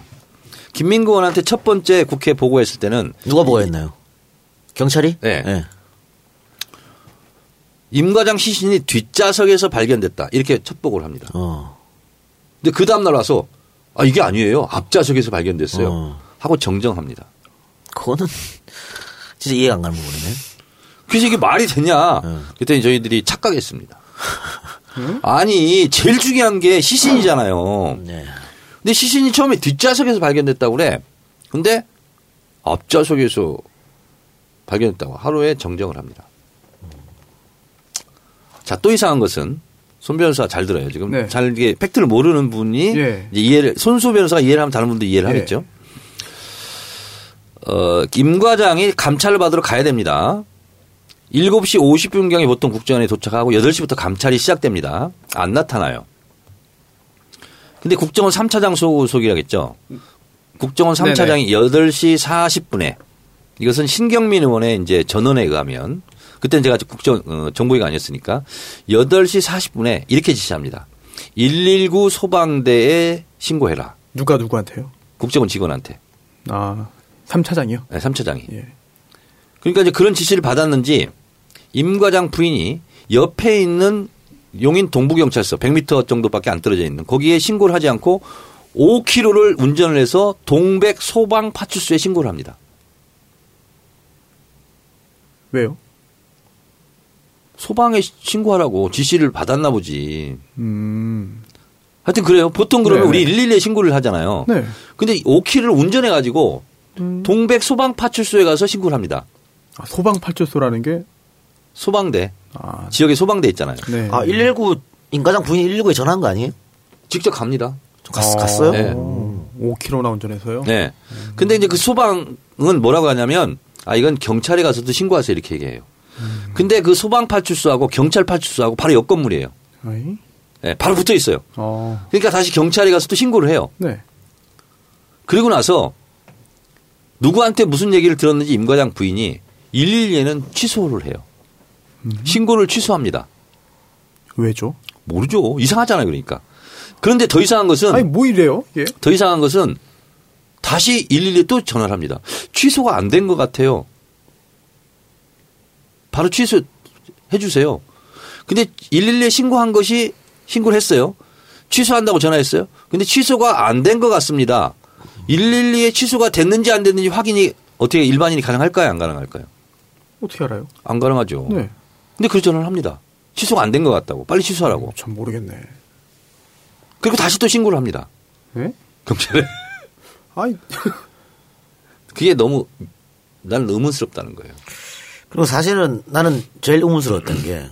[SPEAKER 3] 김민기 의원한테 첫 번째 국회 보고했을 때는
[SPEAKER 1] 누가 보고했나요? 경찰이?
[SPEAKER 3] 네.
[SPEAKER 1] 네.
[SPEAKER 3] 임 과장 시신이 뒷좌석에서 발견됐다. 이렇게 첫 보고를 합니다.
[SPEAKER 1] 어.
[SPEAKER 3] 근데 그 다음 날 와서 아, 이게 아니에요. 앞좌석에서 발견됐어요.
[SPEAKER 1] 어.
[SPEAKER 3] 하고 정정합니다.
[SPEAKER 1] 그거는 진짜 이해가 안 가는 부분이네.
[SPEAKER 3] 그래서 이게 말이 되냐.
[SPEAKER 1] 네.
[SPEAKER 3] 그때 저희들이 착각했습니다. 아니, 제일 중요한 게 시신이잖아요.
[SPEAKER 1] 네.
[SPEAKER 3] 근데 시신이 처음에 뒷좌석에서 발견됐다고 그래. 근데 앞좌석에서 발견됐다고 하루에 정정을 합니다. 자, 또 이상한 것은 손 변호사 잘 들어요. 지금
[SPEAKER 2] 네.
[SPEAKER 3] 잘 이게 팩트를 모르는 분이
[SPEAKER 2] 예.
[SPEAKER 3] 이제 이해를 손수 변호사가 이해를 하면 다른 분도 이해를
[SPEAKER 2] 예.
[SPEAKER 3] 하겠죠. 어, 김 과장이 감찰을 받으러 가야 됩니다. 7시 50분경에 보통 국정원에 도착하고 8시부터 감찰이 시작됩니다. 안 나타나요. 근데 국정원 3차장 소속이라겠죠. 국정원 3차장이 8시 40분에 이것은 신경민 의원의 이제 전원에 의하면 그때는 제가 국정 어, 정보위가 아니었으니까 8시 40분에 이렇게 지시합니다. 119 소방대에 신고해라.
[SPEAKER 2] 누가 누구한테요?
[SPEAKER 3] 국정원 직원한테.
[SPEAKER 2] 아, 3차장이요?
[SPEAKER 3] 네, 3차장이.
[SPEAKER 2] 예.
[SPEAKER 3] 그러니까 이제 그런 지시를 받았는지 임 과장 부인이 옆에 있는 용인 동부경찰서 100m 정도밖에 안 떨어져 있는 거기에 신고를 하지 않고 5km를 운전을 해서 동백 소방 파출소에 신고를 합니다.
[SPEAKER 2] 왜요?
[SPEAKER 3] 소방에 신고하라고 지시를 받았나 보지.
[SPEAKER 2] 음.
[SPEAKER 3] 하여튼 그래요. 보통 그러면
[SPEAKER 2] 네,
[SPEAKER 3] 우리 112에 신고를 하잖아요.
[SPEAKER 2] 네.
[SPEAKER 3] 근데 5km를 운전해 가지고
[SPEAKER 2] 음.
[SPEAKER 3] 동백 소방 파출소에 가서 신고를 합니다.
[SPEAKER 2] 아, 소방팔출소라는 게
[SPEAKER 3] 소방대.
[SPEAKER 2] 아,
[SPEAKER 3] 지역에 소방대 있잖아요.
[SPEAKER 2] 네.
[SPEAKER 1] 아, 119 임과장 부인이 119에 전화한 거 아니에요?
[SPEAKER 3] 직접 갑니다.
[SPEAKER 1] 좀 갔, 갔어요?
[SPEAKER 3] 네.
[SPEAKER 2] 5km나 운전해서요?
[SPEAKER 3] 네. 근데 이제 그 소방은 뭐라고 하냐면 아 이건 경찰에 가서도 신고하세요 이렇게 얘기해요. 근데 그 소방 파출소하고 경찰 파출소하고 바로 옆 건물이에요.
[SPEAKER 2] 어이?
[SPEAKER 3] 네, 바로 붙어 있어요.
[SPEAKER 2] 어.
[SPEAKER 3] 그러니까 다시 경찰에 가서 또 신고를 해요.
[SPEAKER 2] 네.
[SPEAKER 3] 그리고 나서 누구한테 무슨 얘기를 들었는지 임 과장 부인이 112에는 취소를 해요. 신고를 취소합니다.
[SPEAKER 2] 왜죠?
[SPEAKER 3] 모르죠. 이상하잖아요, 그러니까. 그런데 더 이상한 것은
[SPEAKER 2] 아니, 뭐 이래요? 이게?
[SPEAKER 3] 더 이상한 것은 다시 112에 또 전화를 합니다. 취소가 안 된 것 같아요. 바로 취소해 주세요. 근데 112에 신고한 것이 신고를 했어요. 취소한다고 전화했어요. 근데 취소가 안 된 것 같습니다. 112에 취소가 됐는지 안 됐는지 확인이 어떻게 일반인이 가능할까요? 안 가능할까요?
[SPEAKER 2] 어떻게 알아요?
[SPEAKER 3] 안 가능하죠.
[SPEAKER 2] 네.
[SPEAKER 3] 근데 그 전화를 합니다. 취소가 안 된 것 같다고. 빨리 취소하라고.
[SPEAKER 2] 참 모르겠네.
[SPEAKER 3] 그리고 다시 또 신고를 합니다.
[SPEAKER 2] 네?
[SPEAKER 3] 경찰에.
[SPEAKER 2] 아이,
[SPEAKER 3] 그게 너무 난 의문스럽다는 거예요.
[SPEAKER 1] 그리고 사실은 나는 제일 의문스러웠던 게,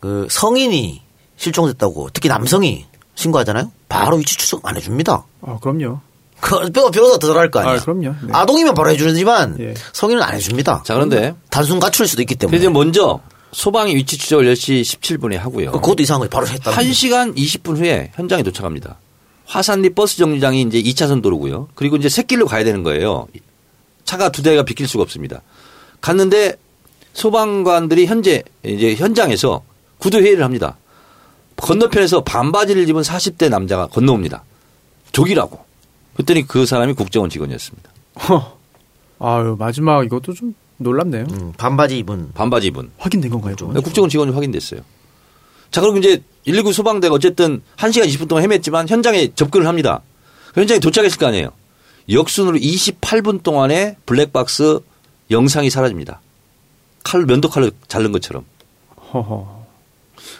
[SPEAKER 1] 그 성인이 실종됐다고, 특히 남성이 신고하잖아요? 바로 위치 추적 안 해줍니다.
[SPEAKER 2] 아, 그럼요.
[SPEAKER 1] 그, 뼈, 뼈가 더 들어갈 거 아니야.
[SPEAKER 2] 아, 그럼요. 네.
[SPEAKER 1] 아동이면 바로 해주지만,
[SPEAKER 2] 예.
[SPEAKER 1] 성인은 안 해줍니다.
[SPEAKER 3] 자, 그런데
[SPEAKER 1] 단순 가출일 수도 있기 때문에.
[SPEAKER 3] 이제 먼저 소방이 위치 추적을 10시 17분에 하고요.
[SPEAKER 1] 그- 그것도 이상한 거예요. 바로 했다.
[SPEAKER 3] 1시간 20분 후에 현장에 도착합니다. 화산리 버스 정류장이 이제 2차선 도로고요. 그리고 이제 새길로 가야 되는 거예요. 차가 두 대가 비킬 수가 없습니다. 갔는데 소방관들이 현재 이제 현장에서 구두 회의를 합니다. 건너편에서 반바지를 입은 40대 남자가 건너옵니다. 조기라고. 그랬더니 그 사람이 국정원 직원이었습니다.
[SPEAKER 2] 허. 아유, 마지막 이것도 좀 놀랍네요.
[SPEAKER 1] 음, 반바지 입은.
[SPEAKER 3] 반바지 입은.
[SPEAKER 2] 확인된 건가요?
[SPEAKER 3] 네, 국정원 직원이 확인됐어요. 자, 그럼 이제 119 소방대가 어쨌든 1시간 20분 동안 헤맸지만 현장에 접근을 합니다. 현장에 도착했을 거 아니에요. 역순으로 28분 동안에 블랙박스 영상이 사라집니다. 칼, 면도칼로 자른 것처럼.
[SPEAKER 2] 허허.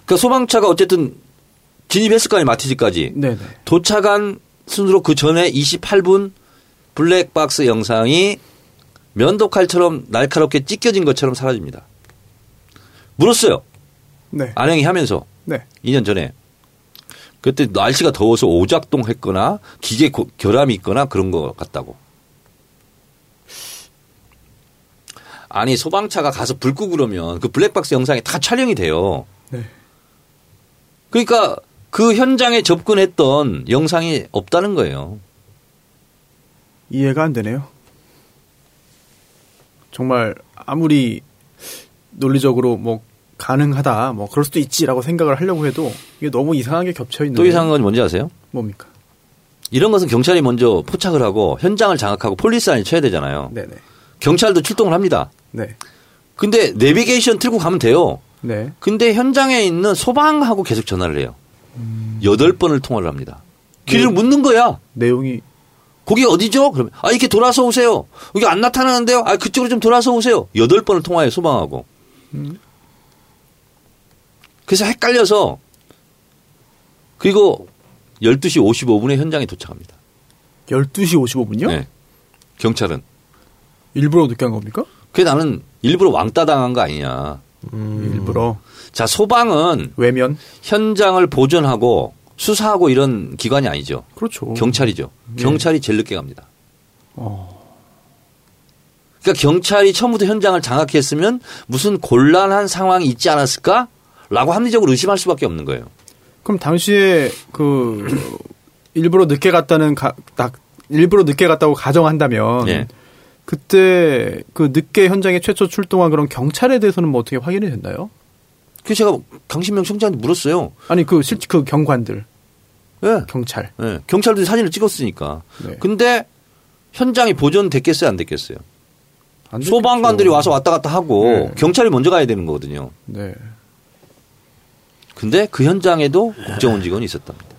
[SPEAKER 3] 그러니까 소방차가 어쨌든 진입했을 거 아니에요. 마티즈까지.
[SPEAKER 2] 네네.
[SPEAKER 3] 도착한 순으로 그 전에 28분 블랙박스 영상이 면도칼처럼 날카롭게 찢겨진 것처럼 사라집니다. 물었어요.
[SPEAKER 2] 네.
[SPEAKER 3] 안행이 하면서
[SPEAKER 2] 네.
[SPEAKER 3] 2년 전에 그때 날씨가 더워서 오작동 했거나 기계 고- 결함이 있거나 그런 것 같다고. 아니 소방차가 가서 불 끄고 그러면 그 블랙박스 영상이 다 촬영이 돼요.
[SPEAKER 2] 네.
[SPEAKER 3] 그러니까 그 현장에 접근했던 영상이 없다는 거예요.
[SPEAKER 2] 이해가 안 되네요. 정말 아무리 논리적으로 뭐 가능하다, 뭐 그럴 수도 있지라고 생각을 하려고 해도 이게 너무 이상하게 겹쳐 있는.
[SPEAKER 3] 또 이상한 건 뭔지 아세요?
[SPEAKER 2] 뭡니까?
[SPEAKER 3] 이런 것은 경찰이 먼저 포착을 하고 현장을 장악하고 폴리스 라인을 쳐야 되잖아요.
[SPEAKER 2] 네네.
[SPEAKER 3] 경찰도 출동을 합니다.
[SPEAKER 2] 네.
[SPEAKER 3] 근데 내비게이션 틀고 가면 돼요.
[SPEAKER 2] 네.
[SPEAKER 3] 근데 현장에 있는 소방하고 계속 전화를 해요. 여덟 번을 통화를 합니다. 길을
[SPEAKER 2] 네.
[SPEAKER 3] 묻는 거야.
[SPEAKER 2] 내용이
[SPEAKER 3] 거기 어디죠? 그러면 아 이렇게 돌아서 오세요. 여기 안 나타나는데요. 아 그쪽으로 좀 돌아서 오세요. 여덟 번을 통화해 소방하고. 그래서 헷갈려서 그리고 12시 55분에 현장에 도착합니다.
[SPEAKER 2] 12시 55분요?
[SPEAKER 3] 네. 경찰은.
[SPEAKER 2] 일부러 늦게 한 겁니까?
[SPEAKER 3] 그게 나는 일부러 왕따 당한 거 아니냐.
[SPEAKER 2] 일부러.
[SPEAKER 3] 자, 소방은
[SPEAKER 2] 외면
[SPEAKER 3] 현장을 보존하고 수사하고 이런 기관이 아니죠.
[SPEAKER 2] 그렇죠.
[SPEAKER 3] 경찰이죠.
[SPEAKER 2] 네.
[SPEAKER 3] 경찰이 제일 늦게 갑니다.
[SPEAKER 2] 어.
[SPEAKER 3] 그러니까 경찰이 처음부터 현장을 장악했으면 무슨 곤란한 상황이 있지 않았을까? 라고 합리적으로 의심할 수밖에 없는 거예요.
[SPEAKER 2] 그럼 당시에 그 일부러 늦게 갔다는 가, 딱 일부러 늦게 갔다고 가정한다면
[SPEAKER 3] 예.
[SPEAKER 2] 그때 그 늦게 현장에 최초 출동한 그런 경찰에 대해서는 뭐 어떻게 확인이 됐나요?
[SPEAKER 3] 그 제가 강신명 청장한테 물었어요.
[SPEAKER 2] 아니 그 실제 그 경관들
[SPEAKER 3] 예.
[SPEAKER 2] 경찰
[SPEAKER 3] 예. 경찰들이 사진을 찍었으니까.
[SPEAKER 2] 네.
[SPEAKER 3] 근데 현장이 보존됐겠어요, 안 됐겠어요?
[SPEAKER 2] 안.
[SPEAKER 3] 소방관들이 와서 왔다 갔다 하고
[SPEAKER 2] 네.
[SPEAKER 3] 경찰이 먼저 가야 되는 거거든요.
[SPEAKER 2] 네.
[SPEAKER 3] 근데 그 현장에도 국정원 직원이 있었답니다.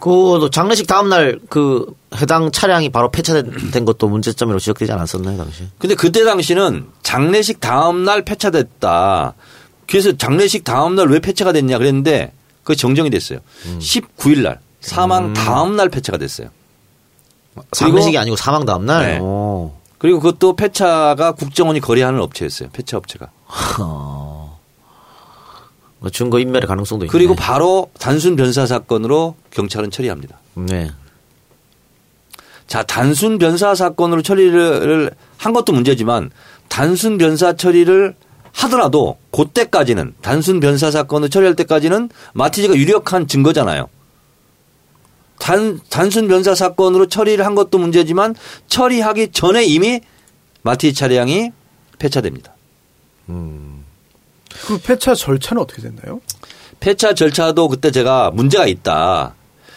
[SPEAKER 1] 그 장례식 다음 날 그 해당 차량이 바로 폐차된 것도 문제점으로 지적되지 않았었나요 당시?
[SPEAKER 3] 근데 그때 당시는 장례식 다음 날 폐차됐다. 그래서 장례식 다음 날 왜 폐차가 됐냐 그랬는데 그게 정정이 됐어요. 19일 날 사망 다음 날 폐차가 됐어요.
[SPEAKER 1] 장례식이 아니고 사망 다음 날.
[SPEAKER 3] 네.
[SPEAKER 1] 오.
[SPEAKER 3] 그리고 그것도 폐차가 국정원이 거래하는 업체였어요. 폐차 업체가.
[SPEAKER 1] 뭐 증거 인멸의 가능성도.
[SPEAKER 3] 그리고 바로 단순 변사 사건으로 경찰은 처리합니다.
[SPEAKER 1] 네.
[SPEAKER 3] 자, 단순 변사 사건으로 처리를 한 것도 문제지만 단순 변사 처리를 하더라도 그때까지는 단순 변사 사건을 처리할 때까지는 마티즈가 유력한 증거잖아요. 단, 단순 변사 사건으로 처리를 한 것도 문제지만 처리하기 전에 이미 마티즈 차량이 폐차됩니다.
[SPEAKER 2] 그 폐차 절차는 어떻게 됐나요?
[SPEAKER 3] 폐차 절차도 그때 제가 문제가 있다.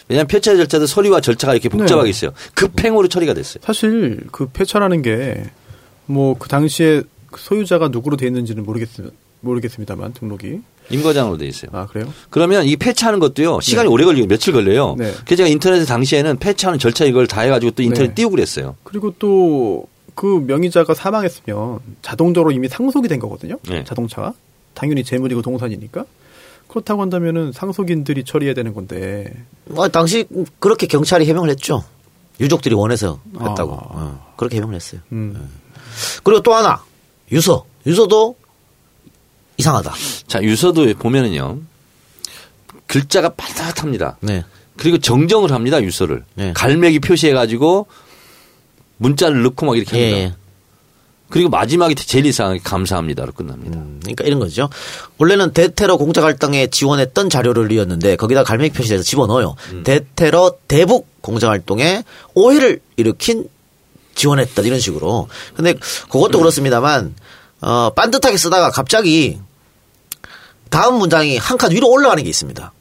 [SPEAKER 3] 왜냐하면 폐차 절차도 서류와 절차가 이렇게 복잡하게
[SPEAKER 2] 네.
[SPEAKER 3] 있어요. 급행으로 처리가 됐어요.
[SPEAKER 2] 사실 그 폐차라는 게 뭐 그 당시에 그 소유자가 누구로 돼 있는지는 모르겠 모르겠습니다만 등록이
[SPEAKER 3] 임 과장으로 돼 있어요.
[SPEAKER 2] 아 그래요?
[SPEAKER 3] 그러면 이 폐차하는 것도요 시간이
[SPEAKER 2] 네.
[SPEAKER 3] 오래 걸리고 며칠 걸려요.
[SPEAKER 2] 네.
[SPEAKER 3] 그래서 제가 인터넷에 당시에는 폐차하는 절차 이걸 다 해가지고 또 인터넷
[SPEAKER 2] 네.
[SPEAKER 3] 띄우고 그랬어요.
[SPEAKER 2] 그리고 또 그 명의자가 사망했으면 자동적으로 이미 상속이 된 거거든요.
[SPEAKER 3] 네.
[SPEAKER 2] 자동차가 당연히 재물이고 동산이니까 그렇다고 한다면은 상속인들이 처리해야 되는 건데
[SPEAKER 1] 뭐 당시 그렇게 경찰이 해명을 했죠. 유족들이 원해서 했다고.
[SPEAKER 2] 아.
[SPEAKER 1] 어, 그렇게 해명을 했어요.
[SPEAKER 2] 음.
[SPEAKER 1] 그리고 또 하나 유서. 유서도 이상하다.
[SPEAKER 3] 자 유서도 보면은요 글자가 빠듯합니다.
[SPEAKER 1] 네.
[SPEAKER 3] 그리고 정정을 합니다 유서를
[SPEAKER 1] 네.
[SPEAKER 3] 갈매기 표시해가지고 문자를 넣고 막 이렇게
[SPEAKER 1] 예,
[SPEAKER 3] 합니다.
[SPEAKER 1] 예.
[SPEAKER 3] 그리고 마지막에 제일 이상하게 감사합니다로 끝납니다.
[SPEAKER 1] 음, 그러니까 이런 거죠. 원래는 대테러 공작 활동에 지원했던 자료를 이었는데 거기다 갈매기 표시해서 집어넣어요.
[SPEAKER 3] 음.
[SPEAKER 1] 대테러 대북 공작 활동에 오해를 일으킨 지원했다 이런 식으로. 근데
[SPEAKER 3] 음.
[SPEAKER 1] 그것도 그렇습니다만 어 반듯하게 쓰다가 갑자기 다음 문장이 한 칸 위로 올라가는 게 있습니다.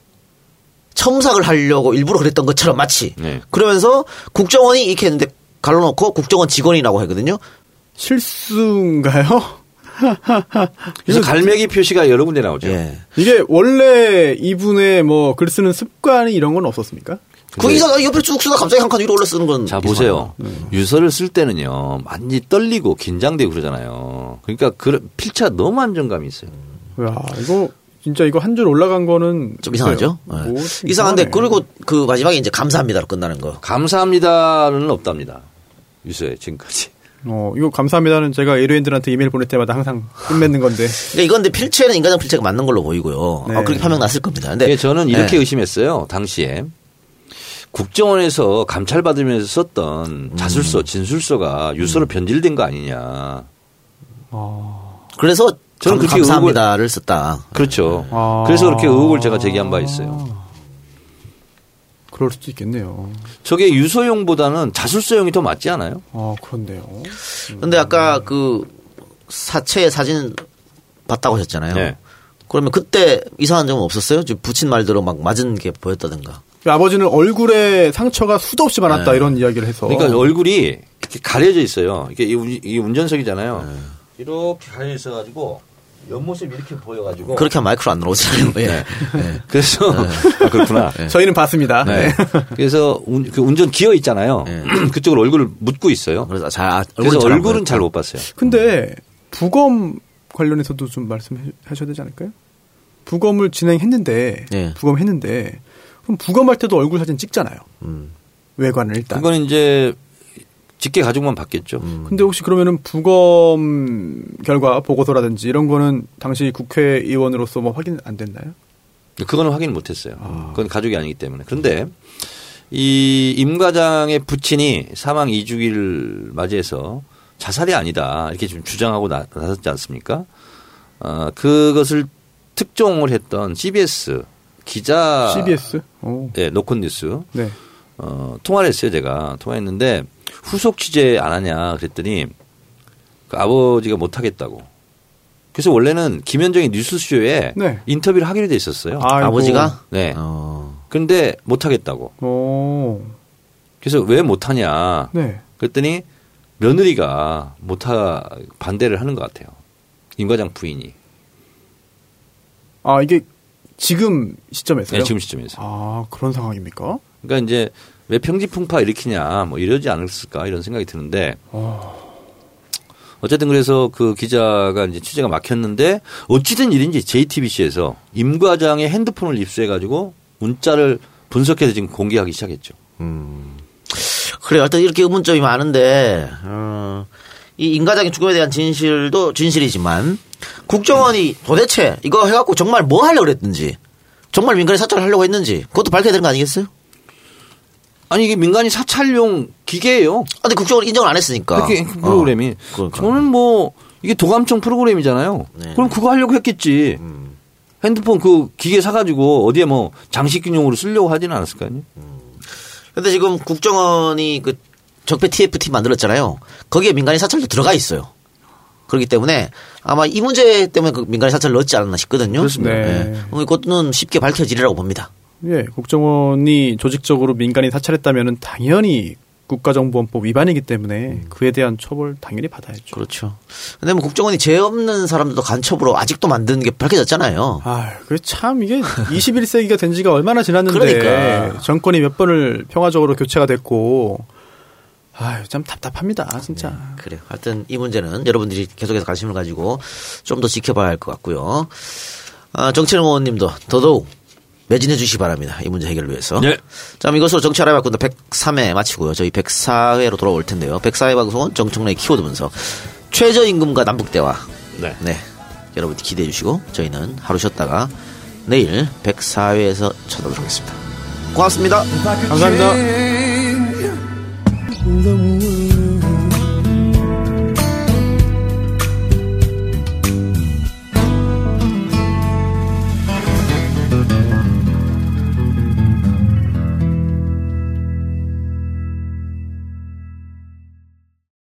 [SPEAKER 1] 첨삭을 하려고 일부러 그랬던 것처럼 마치
[SPEAKER 3] 네.
[SPEAKER 1] 그러면서 국정원이 이렇게 했는데 갈라놓고 국정원 직원이라고 하거든요.
[SPEAKER 2] 실수인가요?
[SPEAKER 3] 그래서 갈매기 표시가 여러 군데 나오죠.
[SPEAKER 1] 예.
[SPEAKER 2] 이게 원래 이분의 뭐 글 쓰는 습관이 이런 건 없었습니까?
[SPEAKER 1] 그 기사가 옆에 쭉 쓰다 갑자기 한 칸 위로 올라 쓰는 건.
[SPEAKER 3] 자. 보세요. 유서를 쓸 때는요 많이 떨리고 긴장되고 그러잖아요. 그러니까 그 필차 너무 안정감이 있어요.
[SPEAKER 2] 야 이거 진짜 이거 한 줄 올라간 거는
[SPEAKER 1] 좀 이상하죠?
[SPEAKER 2] 글쎄요.
[SPEAKER 1] 네.
[SPEAKER 2] 뭐좀
[SPEAKER 1] 이상한데. 그리고 그 마지막에 이제 감사합니다로 끝나는 거.
[SPEAKER 3] 감사합니다는 없답니다. 유서에 지금까지.
[SPEAKER 2] 어 이거 감사합니다는 제가 에르엔들한테 이메일 보낼 때마다 항상 끝맺는 건데
[SPEAKER 1] 그러니까 이건데 필체는 인간적 필체가 맞는 걸로 보이고요.
[SPEAKER 2] 네.
[SPEAKER 1] 어, 그렇게 판명 났을 겁니다. 근데
[SPEAKER 3] 예, 저는 이렇게
[SPEAKER 1] 네.
[SPEAKER 3] 의심했어요. 당시에 국정원에서 감찰 받으면서 썼던
[SPEAKER 1] 음.
[SPEAKER 3] 자술서, 진술서가 유서로 변질된 거 아니냐.
[SPEAKER 1] 그래서
[SPEAKER 3] 저는
[SPEAKER 1] 저는
[SPEAKER 3] 그렇게
[SPEAKER 1] 감사합니다를 썼다.
[SPEAKER 3] 그렇죠.
[SPEAKER 2] 아.
[SPEAKER 3] 그래서 그렇게 의혹을 제가 제기한 바 있어요.
[SPEAKER 2] 그럴 수도 있겠네요.
[SPEAKER 3] 저게 유소용보다는 자술서용이 더 맞지 않아요?
[SPEAKER 2] 아, 그런데요.
[SPEAKER 1] 근데 아까 그 사체 사진 봤다고 하셨잖아요.
[SPEAKER 3] 네.
[SPEAKER 1] 그러면 그때 이상한 점은 없었어요? 지금 붙인 말대로 막 맞은 게 보였다든가.
[SPEAKER 2] 그 아버지는 얼굴에 상처가 수도 없이 많았다
[SPEAKER 1] 네.
[SPEAKER 2] 이런 이야기를 해서.
[SPEAKER 3] 그러니까 얼굴이 이렇게 가려져 있어요. 이게 이 운- 이 운전석이잖아요. 이렇게 가려져 있어가지고 옆모습이 이렇게 보여가지고
[SPEAKER 1] 그렇게 하면 마이크로 안 나오잖아요. 예. 네.
[SPEAKER 3] 그래서 아, 그렇구나.
[SPEAKER 2] 저희는 봤습니다.
[SPEAKER 3] 네.
[SPEAKER 2] 네.
[SPEAKER 3] 그래서 운, 그 운전 기어 있잖아요. 그쪽으로 얼굴을 묻고 있어요.
[SPEAKER 1] 그래서 잘 아,
[SPEAKER 3] 그래서 얼굴은. 잘 못 봤어요.
[SPEAKER 2] 근데 부검 관련해서도 좀 말씀하셔야 되지 않을까요? 부검을 진행했는데
[SPEAKER 1] 예.
[SPEAKER 2] 부검했는데 그럼 부검할 때도 얼굴 사진 찍잖아요.
[SPEAKER 1] 음.
[SPEAKER 2] 외관을 일단.
[SPEAKER 3] 그건 이제 직계 가족만 봤겠죠.
[SPEAKER 2] 근데 혹시 그러면은 부검 결과 보고서라든지 이런 거는 당시 국회의원으로서 뭐 확인 안 됐나요?
[SPEAKER 3] 그거는 확인 못 했어요. 그건 가족이 아니기 때문에. 그런데 이 임 과장의 부친이 사망 2주기를 맞이해서 자살이 아니다. 이렇게 좀 주장하고 나, 나섰지 않습니까? 어, 그것을 특종을 했던 CBS 기자
[SPEAKER 2] CBS. 오.
[SPEAKER 3] 예, 노컷 뉴스
[SPEAKER 2] 네.
[SPEAKER 3] 어, 통화를 했어요, 제가. 통화했는데 후속 취재 안 하냐 그랬더니 그 아버지가 못 하겠다고. 그래서 원래는 김현정의 뉴스쇼에
[SPEAKER 2] 네.
[SPEAKER 3] 인터뷰를 하기로 돼 있었어요.
[SPEAKER 2] 아이고.
[SPEAKER 1] 아버지가?
[SPEAKER 3] 네.
[SPEAKER 1] 어.
[SPEAKER 3] 근데 못 하겠다고.
[SPEAKER 2] 오.
[SPEAKER 3] 그래서 왜 못 하냐?
[SPEAKER 2] 네.
[SPEAKER 3] 그랬더니 며느리가 못하 반대를 하는 것 같아요. 임 과장 부인이.
[SPEAKER 2] 아 이게 지금 시점에서요?
[SPEAKER 3] 네, 지금 시점에서.
[SPEAKER 2] 아 그런 상황입니까?
[SPEAKER 3] 그러니까 이제 왜 평지 풍파 일으키냐 뭐 이러지 않았을까 이런 생각이 드는데 어쨌든 그래서 그 기자가 이제 취재가 막혔는데 어찌된 일인지 JTBC에서 임 과장의 핸드폰을 입수해 가지고 문자를 분석해서 지금 공개하기 시작했죠.
[SPEAKER 1] 그래요. 하여튼 이렇게 의문점이 많은데, 어, 이 인가장의 죽음에 대한 진실도 진실이지만, 국정원이 도대체 이거 해갖고 정말 뭐 하려고 그랬는지, 정말 민간인 사찰을 하려고 했는지, 그것도 밝혀야 되는 거 아니겠어요?
[SPEAKER 3] 아니 이게 민간인 사찰용 기계예요.
[SPEAKER 1] 아, 근데 국정원이 인정을 안 했으니까.
[SPEAKER 3] 이렇게 프로그램이.
[SPEAKER 1] 어, 그러니까.
[SPEAKER 3] 저는 뭐 이게 도감청 프로그램이잖아요.
[SPEAKER 1] 네.
[SPEAKER 3] 그럼 그거 하려고 했겠지. 핸드폰 그 기계 사가지고 어디에 뭐 장식균용으로 쓰려고 하지는 않았을 거 아니에요?
[SPEAKER 1] 근데 지금 국정원이 그 적폐 TFT 만들었잖아요. 거기에 민간인 사찰도 들어가 있어요. 그렇기 때문에 아마 이 문제 때문에 그 민간인 사찰을 넣었지 않았나 싶거든요.
[SPEAKER 2] 그렇습니다. 네.
[SPEAKER 1] 어, 이것은 쉽게 밝혀지리라고 봅니다.
[SPEAKER 2] 예, 국정원이 조직적으로 민간인 사찰했다면은 당연히 국가정보원법 위반이기 때문에 그에 대한 처벌 당연히 받아야죠.
[SPEAKER 1] 그렇죠. 근데 뭐 국정원이 죄 없는 사람들도 간첩으로 아직도 만드는 게 밝혀졌잖아요.
[SPEAKER 2] 아, 그참 이게 21세기가 된 지가 얼마나 지났는데
[SPEAKER 1] 그러니까.
[SPEAKER 2] 정권이 몇 번을 평화적으로 교체가 됐고 아유, 참 답답합니다, 진짜.
[SPEAKER 1] 그래요. 하여튼 이 문제는 여러분들이 계속해서 관심을 가지고 좀 더 지켜봐야 할 것 같고요. 아, 정치는 의원님도 더더욱 매진해 주시기 바랍니다. 이 문제 해결을 위해서.
[SPEAKER 3] 네.
[SPEAKER 1] 자, 그럼 이것으로 정치 알아야 바꾼다 103회 마치고요. 저희 104회로 돌아올 텐데요. 104회 방송은 정청래의 키워드 분석. 최저임금과 남북대화.
[SPEAKER 3] 네.
[SPEAKER 1] 네. 여러분 기대해 주시고 저희는 하루 쉬었다가 내일 104회에서 찾아오도록 하겠습니다. 고맙습니다.
[SPEAKER 2] 감사합니다.
[SPEAKER 12] the world.